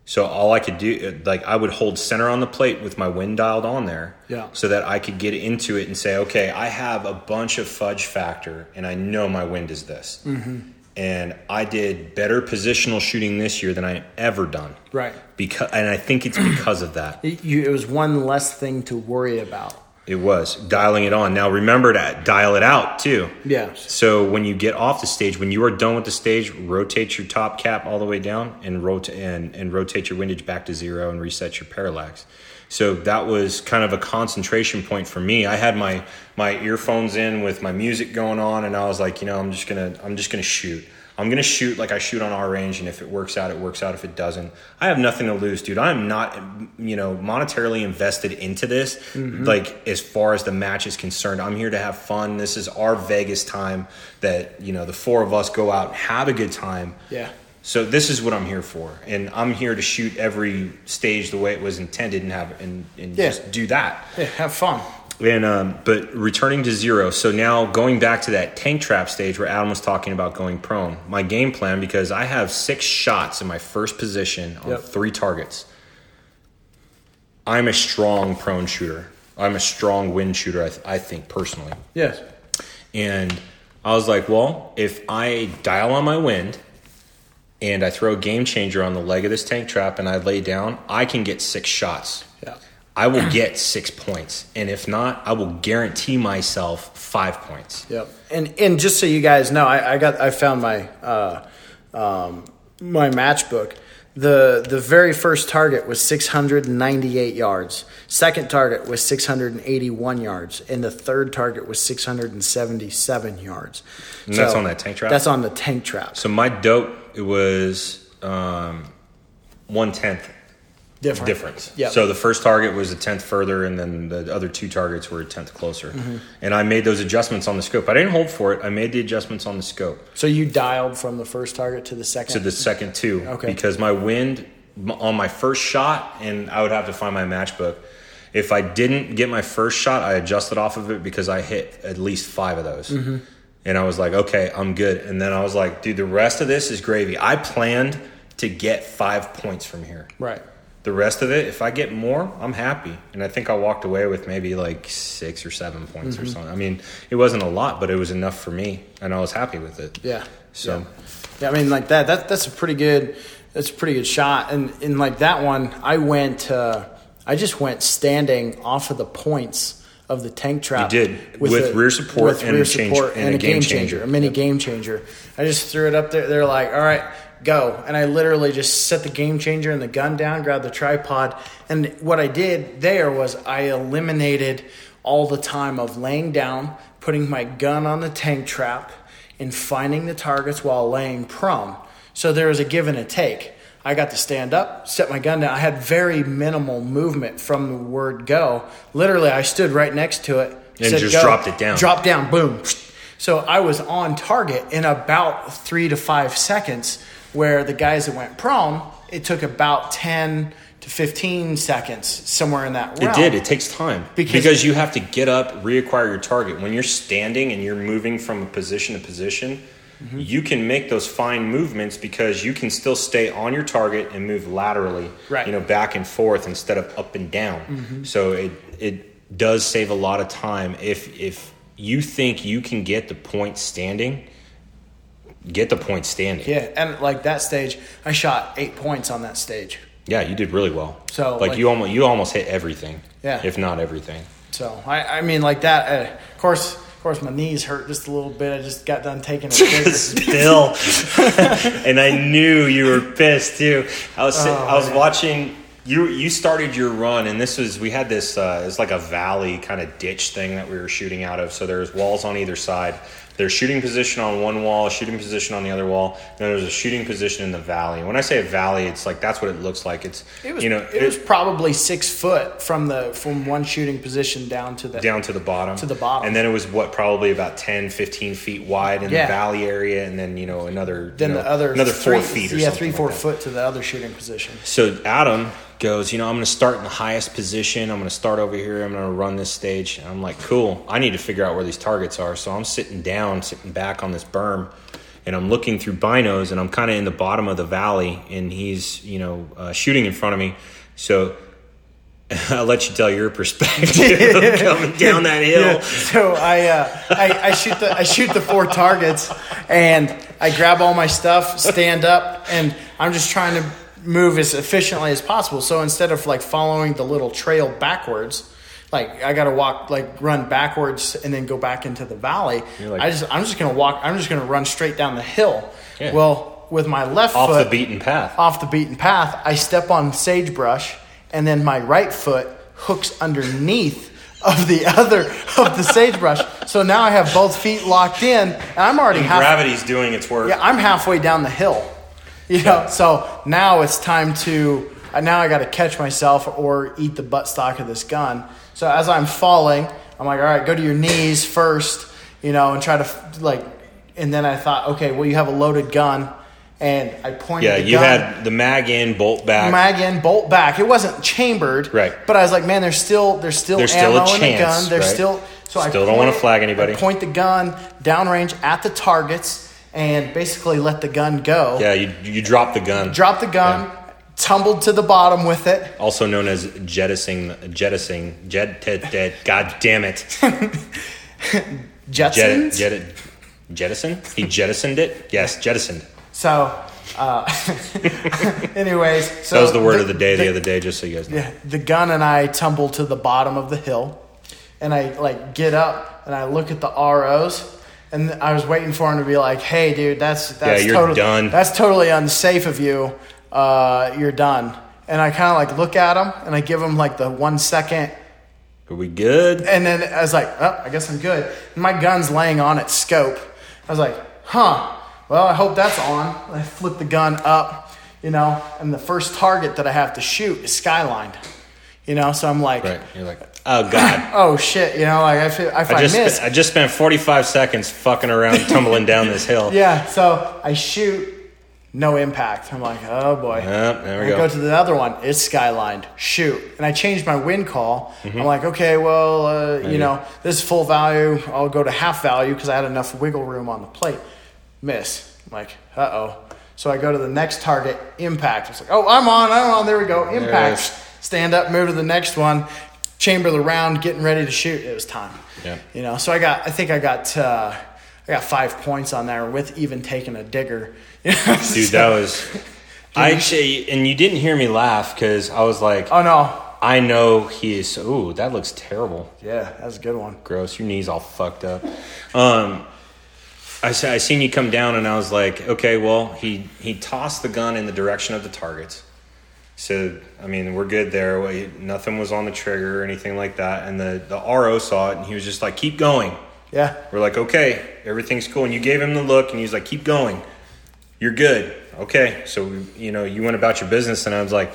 So all I could do, like I would hold center on the plate with my wind dialed on there, Yeah. so that I could get into it and say, okay, I have a bunch of fudge factor, and I know my wind is this. Mm-hmm. And I did better positional shooting this year than I ever done, Right. because, and I think it's because of that. It, you, it was one less thing to worry about. It was dialing it on. Now remember to dial it out too. Yeah. So when you get off the stage, when you are done with the stage, rotate your top cap all the way down and rotate and, and rotate your windage back to zero and reset your parallax. So that was kind of a concentration point for me. I had my my earphones in with my music going on, and I was like, you know, I'm just gonna I'm just gonna shoot. I'm gonna shoot like I shoot on our range, and if it works out, it works out. If it doesn't, I have nothing to lose, dude. I'm not, you know, monetarily invested into this. Mm-hmm. Like as far as the match is concerned, I'm here to have fun. This is our Vegas time. That you know, the four of us go out and have a good time. Yeah. So this is what I'm here for, and I'm here to shoot every stage the way it was intended, and have and, and Yeah. just do that. Yeah. Have fun. And um, but returning to zero. So now going back to that tank trap stage where Adam was talking about going prone. My game plan because I have six shots in my first position on Yep. three targets. I'm a strong prone shooter. I'm a strong wind shooter. I, th- I think personally. Yes. And I was like, well, if I dial on my wind and I throw a game changer on the leg of this tank trap and I lay down, I can get six shots. Yeah. I will get six points. And if not, I will guarantee myself five points. Yep. And and just so you guys know, I, I got I found my uh, um, my matchbook. The the very first target was 698 yards. Second target was 681 yards, and the third target was 677 yards. And that's on that tank trap? That's on the tank trap. So my dope, it was um, one tenth Different. difference. Yep. So the first target was a tenth further, and then the other two targets were a tenth closer. Mm-hmm. And I made those adjustments on the scope. I didn't hold for it. I made the adjustments on the scope. So you dialed from the first target to the second. to the second two Okay. because my wind on my first shot and I would have to find my matchbook. If I didn't get my first shot, I adjusted off of it because I hit at least five of those. Mm-hmm. And I was like, okay, I'm good. And then I was like, dude, the rest of this is gravy. I planned to get five points from here. right. The rest of it, if I get more, I'm happy. And I think I walked away with maybe like six or seven points Mm-hmm. or something. I mean, it wasn't a lot, but it was enough for me. And I was happy with it. Yeah. So. Yeah, I mean, like that. That that's a pretty good. That's a pretty good shot. And in like that one, I went. Uh, I just went standing off of the points of the tank trap. You did, with rear support and rear change- and a game changer. a mini game changer. I just threw it up there. They're like, "All right, go!" And I literally just set the game changer and the gun down, grabbed the tripod, and what I did there was I eliminated all the time of laying down, putting my gun on the tank trap, and finding the targets while laying prone. So there was a give and a take. I got to stand up, set my gun down. I had very minimal movement from the word go. Literally, I stood right next to it. And said just go, dropped it down. Dropped down, boom. So I was on target in about three to five seconds, where the guys that went prone, it took about 10 to 15 seconds, somewhere in that realm. It did. It takes time Because- because, you have to get up, reacquire your target. When you're standing and you're moving from a position to position, Mm-hmm. you can make those fine movements because you can still stay on your target and move laterally, Right. Mm-hmm. you know, back and forth instead of up and down. So it it does save a lot of time if if you think you can get the point standing. Get the point standing. Yeah, and like that stage, I shot eight points on that stage. Yeah, you did really well. So, like, like- you almost you almost hit everything. Yeah. if not everything. So I, I mean, like that. Uh, of course, course, my knees hurt just a little bit. I just got done taking a. *laughs* Still, *laughs* and I knew you were pissed too. I was Oh, I was man. watching you. You started your run, and this was we had this. Uh, it's like a valley kind of ditch thing that we were shooting out of. So there's walls on either side. There's shooting position on one wall, shooting position on the other wall, and then there's a shooting position in the valley. When I say a valley, it's like that's what it looks like. It's It was, you know it, was probably six foot from the from one shooting position down to the down to the bottom To the bottom. and then it was what probably about 10 15 feet wide in Yeah. the valley area and then you know another Then you know, the other another three, four feet or yeah, something three four that. foot to the other shooting position. so adam goes you know i'm going to start in the highest position. I'm going to start over here. I'm going to run this stage. And i'm like cool. I need to figure out where these targets are. So i'm sitting down sitting back on this berm and i'm looking through binos and i'm kind of in the bottom of the valley and he's you know uh, shooting in front of me. So *laughs* I'll let you tell your perspective *laughs* coming down that hill. Yeah. So I, uh, I I shoot the I shoot the four targets, and I grab all my stuff, stand up, and I'm just trying to move as efficiently as possible. So instead of like following the little trail backwards. Like I gotta walk, like run backwards and then go back into the valley. Like- I just, I'm just gonna walk. I'm just gonna run straight down the hill. Yeah. Well, with my left foot Off foot the beaten path. off the beaten path, I step on sagebrush, and then my right foot hooks underneath of the *laughs* other of the sagebrush. So now I have both feet locked in, and I'm already And half, gravity's doing its work. yeah, I'm halfway down the hill. You know, so now it's time to uh, now I got to catch myself or eat the buttstock of this gun. So as I'm falling, I'm like, all right, go to your knees first, you know, and try to like. And then I thought, okay, well, you have a loaded gun, and I pointed. Yeah, you gun had the mag in, bolt back. mag in, bolt back. It wasn't chambered, Right. But I was like, man, there's still there's still There's ammo still a in the chance, gun. There's right? still so I Still don't wanna flag anybody. I point the gun downrange at the targets and basically let the gun go. yeah, you, you dropped the gun. Drop the gun, tumbled to the bottom with it. also known as jettisoning, jettisoning, jet, jet, jet, God damn it. Jet, *laughs* Jetsons. jet, jettison? He jettisoned it? Yes, jettisoned. So, uh, *laughs* anyways, so That was the word of the day the other day, just so you guys know. Yeah, the gun and I tumble to the bottom of the hill, and I like get up and I look at the ROs, and I was waiting for him to be like, "Hey, dude, that's that's you're totally done." that's totally unsafe of you. Uh, you're done." And I kind of like look at him and I give him like the one second, Are we good? and then I was like, "Oh, I guess I'm good." And my gun's laying on its scope. I was like, "Huh." Well, I hope that's on. I flip the gun up, you know, and the first target that I have to shoot is skylined. You know, so I'm like, Right. You're like, oh, God. *coughs* oh shit, you know, like I feel, if I, I just, miss, spent, I just spent 45 seconds fucking around, *laughs* tumbling down this hill. yeah. So I shoot, no impact. I'm like, oh boy. Yep, there we I go. go to the other one. It's skylined. Shoot, and I changed my wind call. Mm-hmm. I'm like, okay, well, uh, you know, this is full value. I'll go to half value because I had enough wiggle room on the plate. Miss. I'm like, uh oh. So I go to the next target. Impact. It's like, oh, I'm on. I'm on. There we go. Impact. Stand up. Move to the next one. Chamber the round. Getting ready to shoot. It was time. Yeah. You know. So I got. I think I got. Uh, I got five points on there with even taking a digger. *laughs* Dude, that was *laughs* I actually, and you didn't hear me laugh because I was like, Oh no. I know he is. Ooh, that looks terrible. Yeah, that's a good one. Gross. Your knees all fucked up. Um, I sa- I seen you come down, and I was like, okay, well, he he tossed the gun in the direction of the targets. So I mean, we're good there. We- Nothing was on the trigger or anything like that. And the the RO saw it, and he was just like, keep going. Yeah. We're like, okay, everything's cool. And you gave him the look, and he's like, keep going. You're good. Okay. So, you know, you went about your business, and I was like,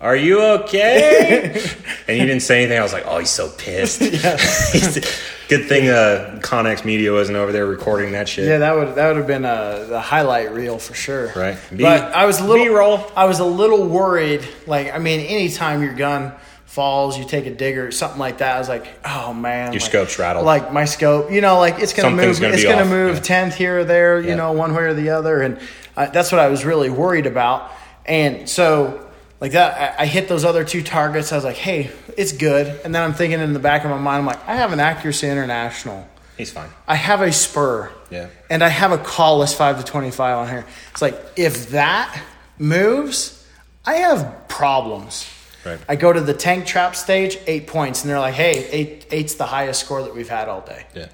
are you okay? *laughs* and he didn't say anything. I was like, oh, he's so pissed. *laughs* *laughs* good thing uh, Connex Media wasn't over there recording that shit. Yeah, that would that would have been a the highlight reel for sure. Right. B- but I was a little B-roll. I was a little worried. Like, I mean, anytime your gun falls, you take a digger, something like that. I was like, oh man, Your like- scope's rattled. Like my scope, you know, like it's gonna Something's move. gonna it's gonna off, move yeah. tenth here or there, you Yeah. know, one way or the other, and uh, that's what I was really worried about. And so. Like that, I, I hit those other two targets. I was like, "Hey, it's good." And then I'm thinking in the back of my mind, I'm like, "I have an Accuracy International. He's fine. I have a Spuhr. Yeah. And I have a Kahles 5 to 25 on here. It's like, if that moves, I have problems. Right. I go to the tank trap stage, eight points, and they're like, hey, eight, eight's the highest score that we've had all day. Yeah.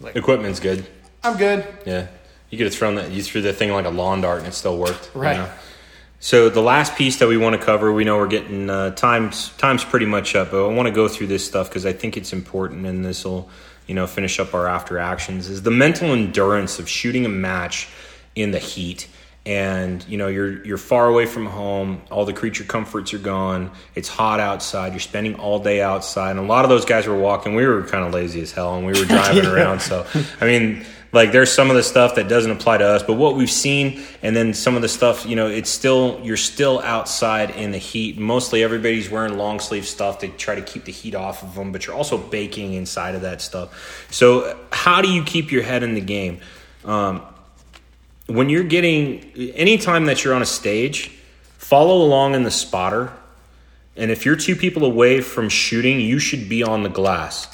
Like- Equipment's good. I'm good. Yeah. You could have thrown that, you threw that thing like a lawn dart and it still worked. you Right. know? So the last piece that we want to cover, we know we're getting uh, times times pretty much up, but I want to go through this stuff because I think it's important, and this will, you know, finish up our after actions. Is the mental endurance of shooting a match in the heat, and you know you're you're far away from home, all the creature comforts are gone, it's hot outside, you're spending all day outside, and a lot of those guys were walking. We were kind of lazy as hell, and we were *laughs* driving around. So I mean like there's some of the stuff that doesn't apply to us but what we've seen and then some of the stuff you know it's still you're still outside in the heat. Mostly everybody's wearing long sleeve stuff to try to keep the heat off of them but you're also baking inside of that stuff. So how do you keep your head in the game? Um, when you're getting anytime that you're on a stage follow along in the spotter and if you're two people away from shooting you should be on the glass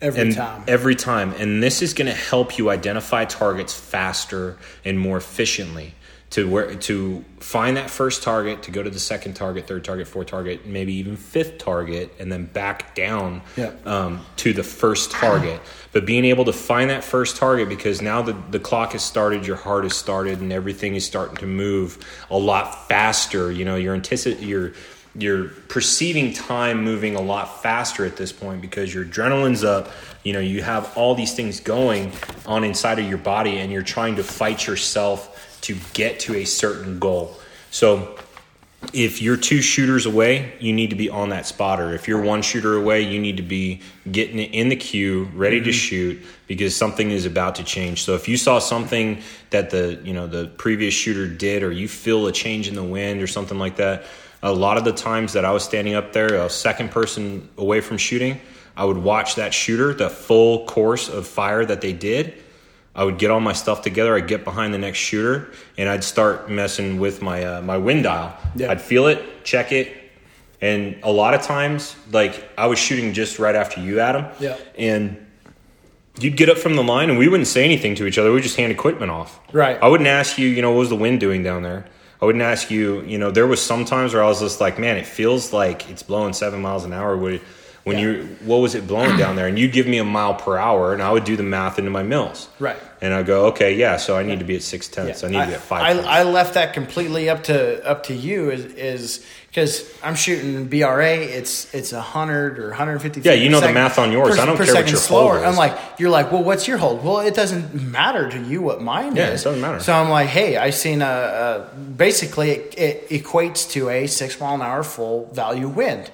Every and time. every time and this is going to help you identify targets faster and more efficiently to where to find that first target to go to the second target third target fourth target maybe even fifth target and then back down Yeah. um, to the first target but being able to find that first target because now the, the clock has started your heart has started and everything is starting to move a lot faster you know you're antici- you're you're perceiving time moving a lot faster at this point because your adrenaline's up you know you have all these things going on inside of your body and you're trying to fight yourself to get to a certain goal so if you're two shooters away, you need to be on that spotter. If you're one shooter away, you need to be getting it in the queue, ready to mm-hmm. shoot because something is about to change. So if you saw something that the, you know, the previous shooter did or you feel a change in the wind or something like that, a lot of the times that I was standing up there, a second person away from shooting, I would watch that shooter, the full course of fire that they did. I would get all my stuff together. I'd get behind the next shooter, and I'd start messing with my uh, my wind dial. Yeah. I'd feel it, check it, and a lot of times, like I was shooting just right after you, Adam. Yeah. And you'd get up from the line, and we wouldn't say anything to each other. We just hand equipment off. Right. I wouldn't ask you, you know, what was the wind doing down there. I wouldn't ask you, you know, there was some times where I was just like, man, it feels like it's blowing seven miles an hour. Would when Yeah. you what was it blowing down there? And you'd give me a mile per hour, and I would do the math into my mils. Right. And I go, okay, yeah, so I need to be at six tenths. I need to be at five. I. I left that completely up to up to you is is because I'm shooting BRA. It's it's a hundred or 150. Yeah, you know the math on yours. Per, I don't care what your slower. hold is. I'm like, you're like, well, what's your hold? Well, it doesn't matter to you what mine Yeah, is. it doesn't matter. So I'm like, hey, I seen a, a basically it, it equates to a six mile an hour full value wind.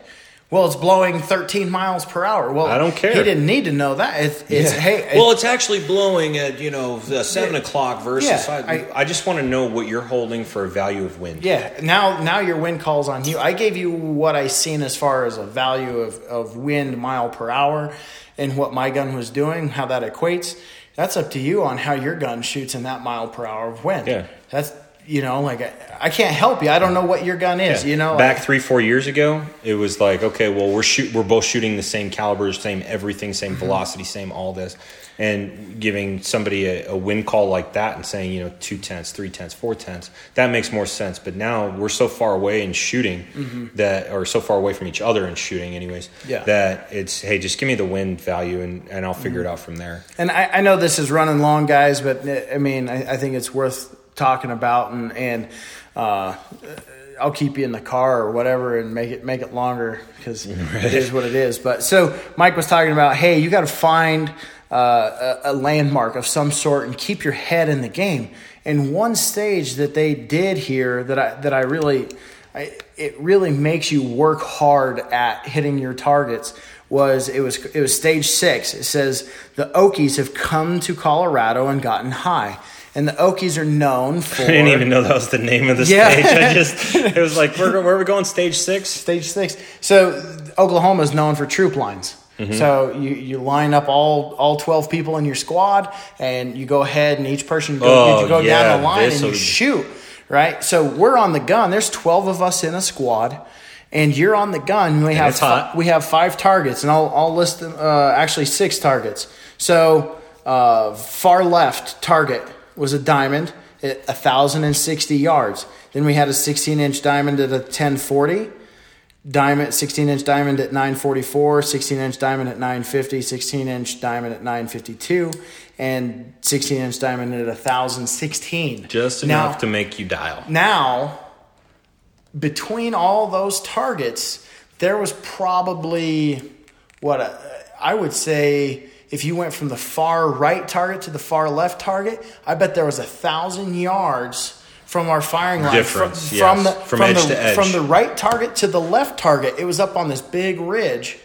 Well, it's blowing 13 miles per hour. Well, I don't care. He didn't need to know that. It's, it's hey, well, it's actually blowing at you know the seven Yeah. o'clock versus. Yeah, I, I- I just want to know what you're holding for a value of wind. Yeah, now now your wind calls on you. I gave you what I seen as far as a value of, of wind mile per hour and what my gun was doing, how that equates. That's up to you on how your gun shoots in that mile per hour of wind. Yeah. That's you know, like I, I can't help you. I don't know what your gun is. You know, back like- three, four years ago, it was like, okay, well, we're shoot, we're both shooting the same calibers, same everything, same Mm-hmm. velocity, same all this, and giving somebody a, a win call like that and saying, you know, two tenths, three tenths, four tenths, that makes more sense. But now we're so far away in shooting that, or so far away from each other in shooting, anyways, Mm-hmm. Yeah. that it's hey, just give me the win value and, and I'll figure it Mm-hmm. out from there. And I, I know this is running long, guys, but I mean, I, I think it's worth talking about, and and uh, I'll keep you in the car or whatever, and make it make it longer because *laughs* it is what it is. But so Mike was talking about, hey, you got to find uh, a, a landmark of some sort and keep your head in the game. And one stage that they did here that I that I really, I, it really makes you work hard at hitting your targets was it was it was stage six. It says the Okies have come to Colorado and gotten high, and the Okies are known for *laughs* I didn't even know that was the name of the Yeah. stage. I just it was like, where, where are we going? Stage six. stage six. So Oklahoma is known for troop lines. Mm-hmm. So you, you line up all all twelve people in your squad, and you go ahead, and each person go, Oh, you go yeah, down the line and you would- shoot. Right. So we're on the gun. There's twelve of us in a squad, and you're on the gun. We have it's hot. we have five targets, and I'll I'll list them. Uh, actually, six targets. So uh, far left target was a diamond at thousand and sixty yards. Then we had a sixteen inch diamond at a ten forty diamond 16 inch diamond at 944 16 inch diamond at 950 16 inch diamond at 952 and 16 inch diamond at 1016 Just Now- enough to make you dial. now between all those targets there was probably what uh, i would say if you went from the far right target to the far left target i bet there was a thousand yards from our firing line Difference, from, yes. from the From from edge the, to edge. from the right target to the left target it was up on this big ridge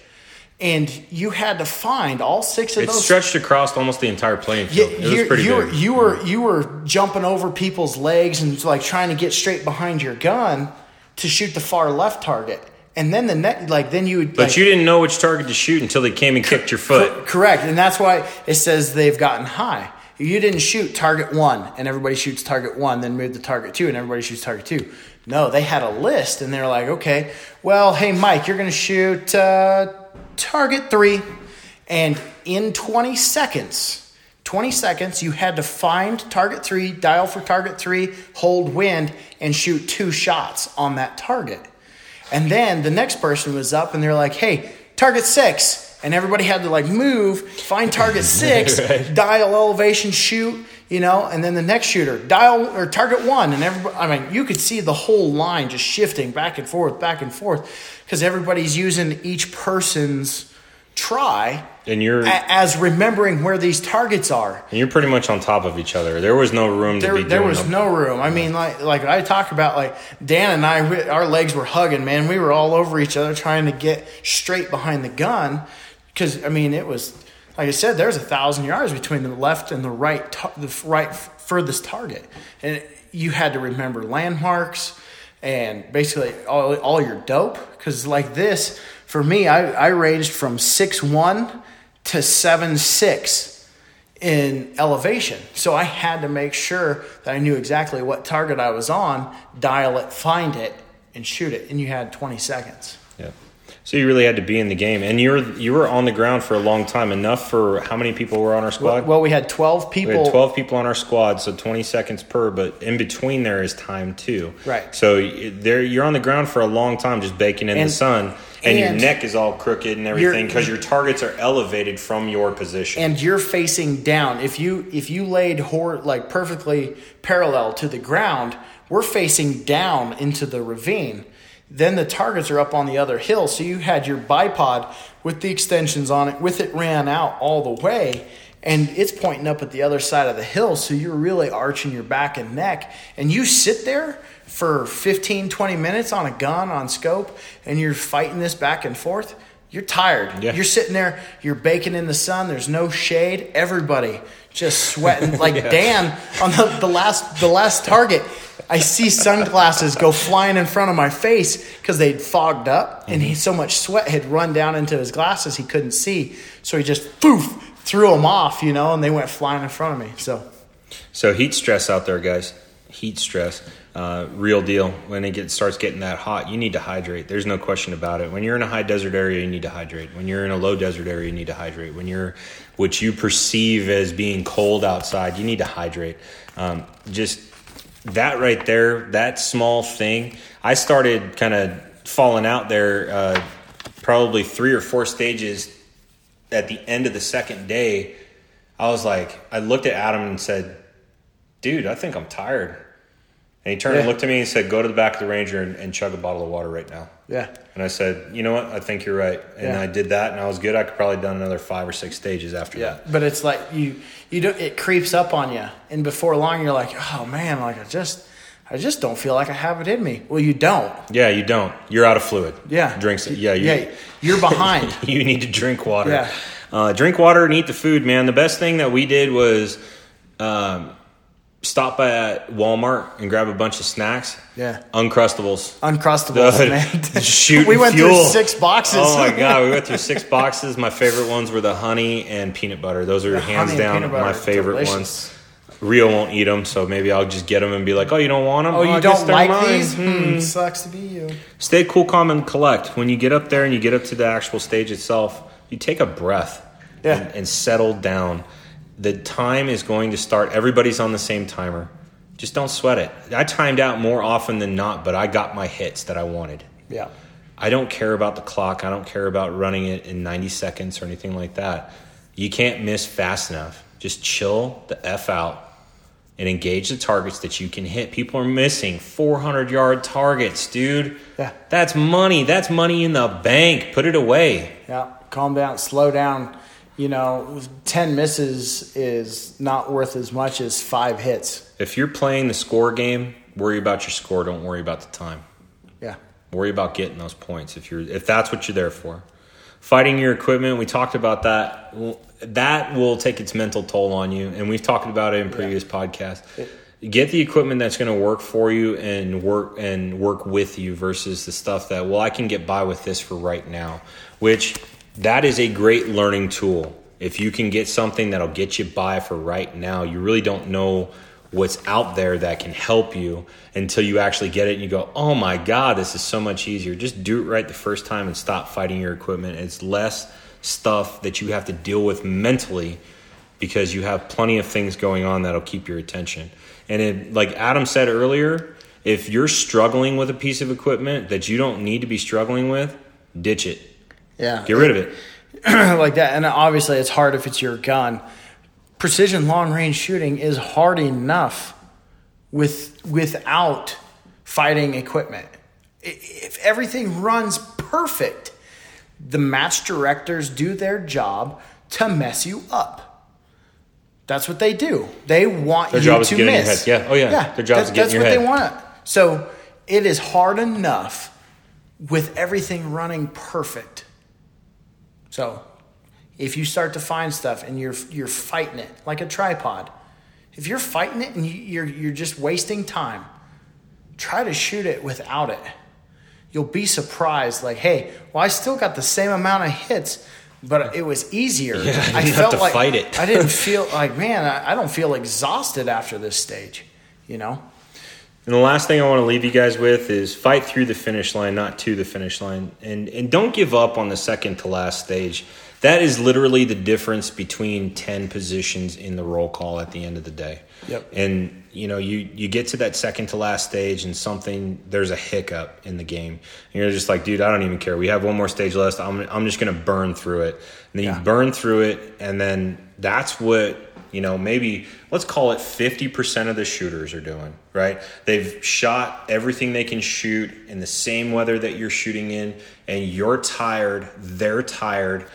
and you had to find all six of It those stretched across almost the entire playing yeah, field. it was you, pretty you big. were you were you were jumping over people's legs and like trying to get straight behind your gun to shoot the far left target, and then the net like then you would. but like, you didn't know which target to shoot until they came and kicked your foot. cor- correct, and that's why it says they've gotten high. You didn't shoot target one, and everybody shoots target one, then move to target two, and everybody shoots target two. No, they had a list, and they're like, okay, well, hey Mike, you're going to shoot uh, target three, and in 20 seconds. 20 seconds, you had to find target three, dial for target three, hold wind, and shoot two shots on that target. And then the next person was up and they're like, hey, target six. And everybody had to like move, find target *laughs* six, dial elevation, shoot, you know, and then the next shooter, dial or target one. And everybody, I mean, you could see the whole line just shifting back and forth, back and forth, because everybody's using each person's try And you're a- as remembering where these targets are. and you're pretty much on top of each other. There was no room to There, be there was them. no room. I mean, like like I talk about, like Dan and I, we, our legs were hugging. Man, we were all over each other trying to get straight behind the gun. Because I mean, it was like I said, there's a thousand yards between the left and the right, the f- right f- furthest target, and you had to remember landmarks and basically all, all your dope. Because like this, for me, I, I ranged from six one to seven six in elevation. So I had to make sure that I knew exactly what target I was on, dial it, find it, and shoot it. And you had 20 seconds. Yeah. So you really had to be in the game, and you were you were on the ground for a long time. Enough for how many people were on our squad? Well, we had 12 we people. had twelve people on our squad, so twenty seconds per. But in between there is time too. Right. So there you're on the ground for a long time, just baking in And- the sun, and, your neck is all crooked and everything because your targets are elevated from your position. and you're facing down. If you if you laid hor- like perfectly parallel to the ground, we're facing down into the ravine. Then the targets are up on the other hill. So you had your bipod with the extensions on it, with it ran out all the way, and it's pointing up at the other side of the hill. So you're really arching your back and neck. And you sit there for 15, 20 minutes on a gun, on scope, and you're fighting this back and forth. You're tired. Yeah. You're sitting there, you're baking in the sun, there's no shade, everybody just sweating. *laughs* Like Dan on the, the last the last target, I see sunglasses go flying in front of my face because they'd fogged up and he so much sweat had run down into his glasses he couldn't see. So he just poof threw them off, you know, and they went flying in front of me. So So heat stress out there, guys. heat stress. Uh, real deal. When it gets starts getting that hot, you need to hydrate. There's no question about it. When you're in a high desert area, you need to hydrate. When you're in a low desert area, you need to hydrate. When you're what you perceive as being cold outside, you need to hydrate. Um, just that right there, that small thing. I started kind of falling out there uh, probably three or four stages at the end of the second day. I was like, I looked at Adam and said, dude, I think I'm tired. And he turned and looked at me and said, go to the back of the Ranger and, and chug a bottle of water right now. Yeah. And I said, you know what? I think you're right. And Yeah. I did that and I was good. I could probably done another five or six stages after Yeah, that. but it's like you you don't it creeps up on you, and before long you're like, oh man, like I just I just don't feel like I have it in me. Well, you don't. Yeah, you don't. You're out of fluid. Yeah, Drinks it. Yeah, you, yeah, you're behind. *laughs* you need to drink water. Yeah. Uh, drink water and eat the food, man. The best thing that we did was um, stop by at Walmart and grab a bunch of snacks. Yeah. Uncrustables. Uncrustables, Dude, *laughs* man. shooting we went fuel. through six boxes. Oh my god, we went through *laughs* six boxes. My favorite ones were the honey and peanut butter. Those are The hands down my favorite delicious. ones. Rio won't eat them, so maybe I'll just get them and be like, "Oh, you don't want them? Oh, you guess don't like mine." these? Hmm. Hmm, sucks to be you. Stay cool, calm, and collect. When you get up there and you get up to the actual stage itself, you take a breath Yeah. and, and settle down. The time is going to start. Everybody's on the same timer. Just don't sweat it. I timed out more often than not, but I got my hits that I wanted. Yeah. I don't care about the clock. I don't care about running it in 90 seconds or anything like that. You can't miss fast enough. Just chill the F out and engage the targets that you can hit. People are missing 400 yard targets, dude. Yeah. That's money. That's money in the bank. Put it away. Yeah. Calm down, slow down. You know, 10 misses is not worth as much as five hits. If you're playing the score game, worry about your score. Don't worry about the time. Yeah. Worry about getting those points if you're if that's what you're there for. Fighting your equipment, we talked about that. That will take its mental toll on you, and we've talked about it in previous podcasts. Get the equipment that's going to work for you and work and work with you versus the stuff that well I can get by with this for right now, which that is a great learning tool. If you can get something that'll get you by for right now, you really don't know what's out there that can help you until you actually get it and you go, oh my God, this is so much easier. Just do it right the first time and stop fighting your equipment. It's less stuff that you have to deal with mentally because you have plenty of things going on that'll keep your attention. And it, like Adam said earlier, if you're struggling with a piece of equipment that you don't need to be struggling with, ditch it. Yeah. Get rid of it. *clears throat* like that. And obviously, it's hard if it's your gun. Precision long range shooting is hard enough with without fighting equipment. If everything runs perfect, the match directors do their job to mess you up. That's what they do. They want Their you job is to to get in your head. Yeah. Oh, yeah. Their job is that's, to get in that's your what head. they want. So it is hard enough with everything running perfect. So, if you start to find stuff and you're you're fighting it like a tripod, if you're fighting it and you- you're you're just wasting time, try to shoot it without it. You'll be surprised. Like, hey, well, I still got the same amount of hits, but it was easier. Yeah, *laughs* I didn't have felt to like fight it. I didn't feel like man. I, I don't feel exhausted after this stage. You know. And the last thing I want to leave you guys with is fight through the finish line, not to the finish line. And and don't give up on the second to last stage. That is literally the difference between 10 positions in the roll call at the end of the day. Yep. And you know, you you get to that second to last stage and something there's a hiccup in the game. And you're just like, dude, I don't even care. We have one more stage left. I'm I'm just going to burn through it. And then Yeah. you burn through it and then that's what you know, maybe let's call it 50% of the shooters are doing, right? They've shot everything they can shoot in the same weather that you're shooting in, and you're tired, they're tired.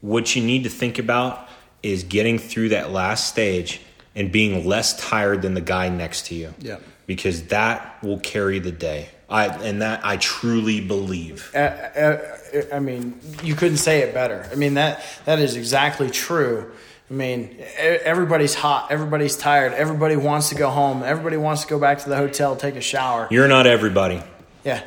What you need to think about is getting through that last stage and being less tired than the guy next to you. Yep. Because that will carry the day. I and that I truly believe. Uh, uh, I mean, you couldn't say it better. I mean that that is exactly true. I mean, everybody's hot, everybody's tired, everybody wants to go home, everybody wants to go back to the hotel, take a shower. You're not everybody. Yeah,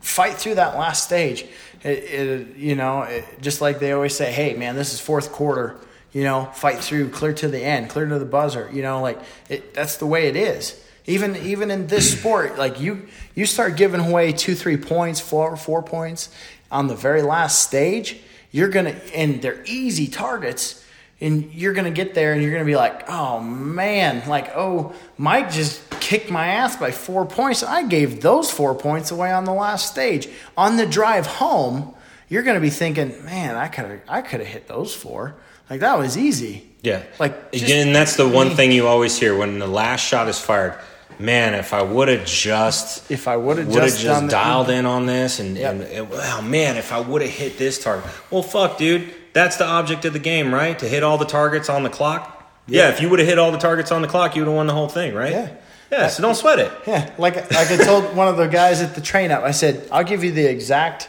fight through that last stage. It, it, you know, it, just like they always say, "Hey, man, this is fourth quarter." You know, fight through, clear to the end, clear to the buzzer. You know, like it, that's the way it is. Even even in this sport, like you you start giving away two, three points, four, four points on the very last stage, you're gonna and they're easy targets, and you're gonna get there and you're gonna be like, oh man, like oh Mike just kicked my ass by four points. I gave those four points away on the last stage. On the drive home, you're gonna be thinking, man, I could have I could have hit those four. Like that was easy. Yeah. Like, just- again, that's the one I mean- thing you always hear when the last shot is fired. Man, if I would have just If I would've would've just the- dialed in on this and, Yep. and, and wow, man, if I would have hit this target. Well, fuck, dude, that's the object of the game, right? To hit all the targets on the clock. Yeah, Yeah. if you would have hit all the targets on the clock, you would have won the whole thing, right? Yeah. Yeah, so don't sweat it. Yeah, like like I told *laughs* one of the guys at the train up, I said, "I'll give you the exact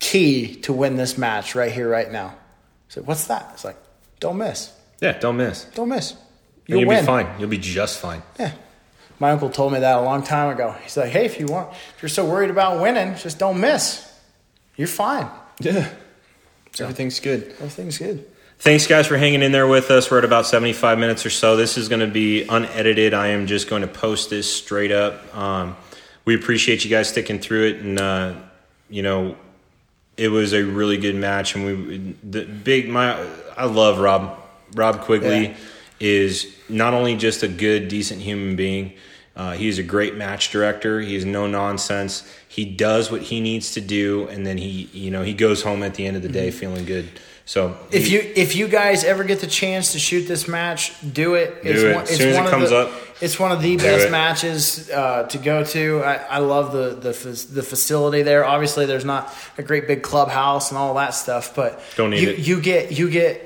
key to win this match right here, right now." I said, "What's that?" It's like, "Don't miss, Yeah, don't miss. don't miss. You'll You'll win." be fine. You'll be just fine. Yeah. My uncle told me that a long time ago. He's like, "Hey, if you want, if you're so worried about winning, just don't miss. You're fine. Yeah. Everything's good. Everything's good." Thanks, guys, for hanging in there with us. We're at about 75 minutes or so. This is going to be unedited. I am just going to post this straight up. Um, we appreciate you guys sticking through it. And, uh, you know, it was a really good match. And we, the big, my, I love Rob. Rob Quigley Yeah. is not only just a good, decent human being, uh, he's a great match director. He is no nonsense. He does what he needs to do, and then he, you know, he goes home at the end of the day feeling good. So If he- you if you guys ever get the chance to shoot this match, do it. Do it. As soon as it comes the, up, it's one of the best matches uh, to go to. I, I love the the the facility there. Obviously, there's not a great big clubhouse and all that stuff, but Don't need you, it. You get you get.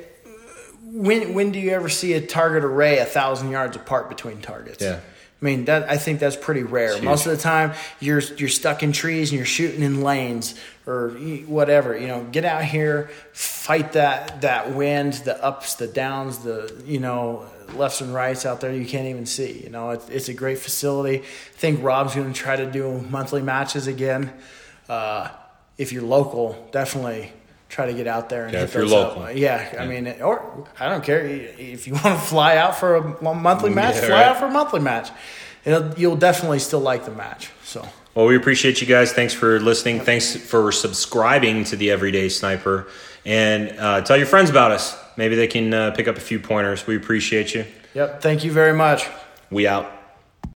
When when do you ever see a target array a thousand yards apart between targets? Yeah. I mean that I think that's pretty rare. Most of the time, you're you're stuck in trees and you're shooting in lanes or whatever. You know, get out here, fight that that wind, the ups, the downs, the you know lefts and rights out there you can't even see. You know, it's, it's a great facility. I think Rob's going to try to do monthly matches again. Uh, if you're local, definitely try to get out there and Yeah, hit if you're those up. local. Yeah, I mean, or I don't care if you *laughs* want to fly out for a monthly match. Yeah, fly right. out for a monthly match. It'll, you'll definitely still like the match. So Well, we appreciate you guys. Thanks for listening. Thanks for subscribing to the Everyday Sniper. And uh, tell your friends about us. Maybe they can uh, pick up a few pointers. We appreciate you. yep. Thank you very much. We out.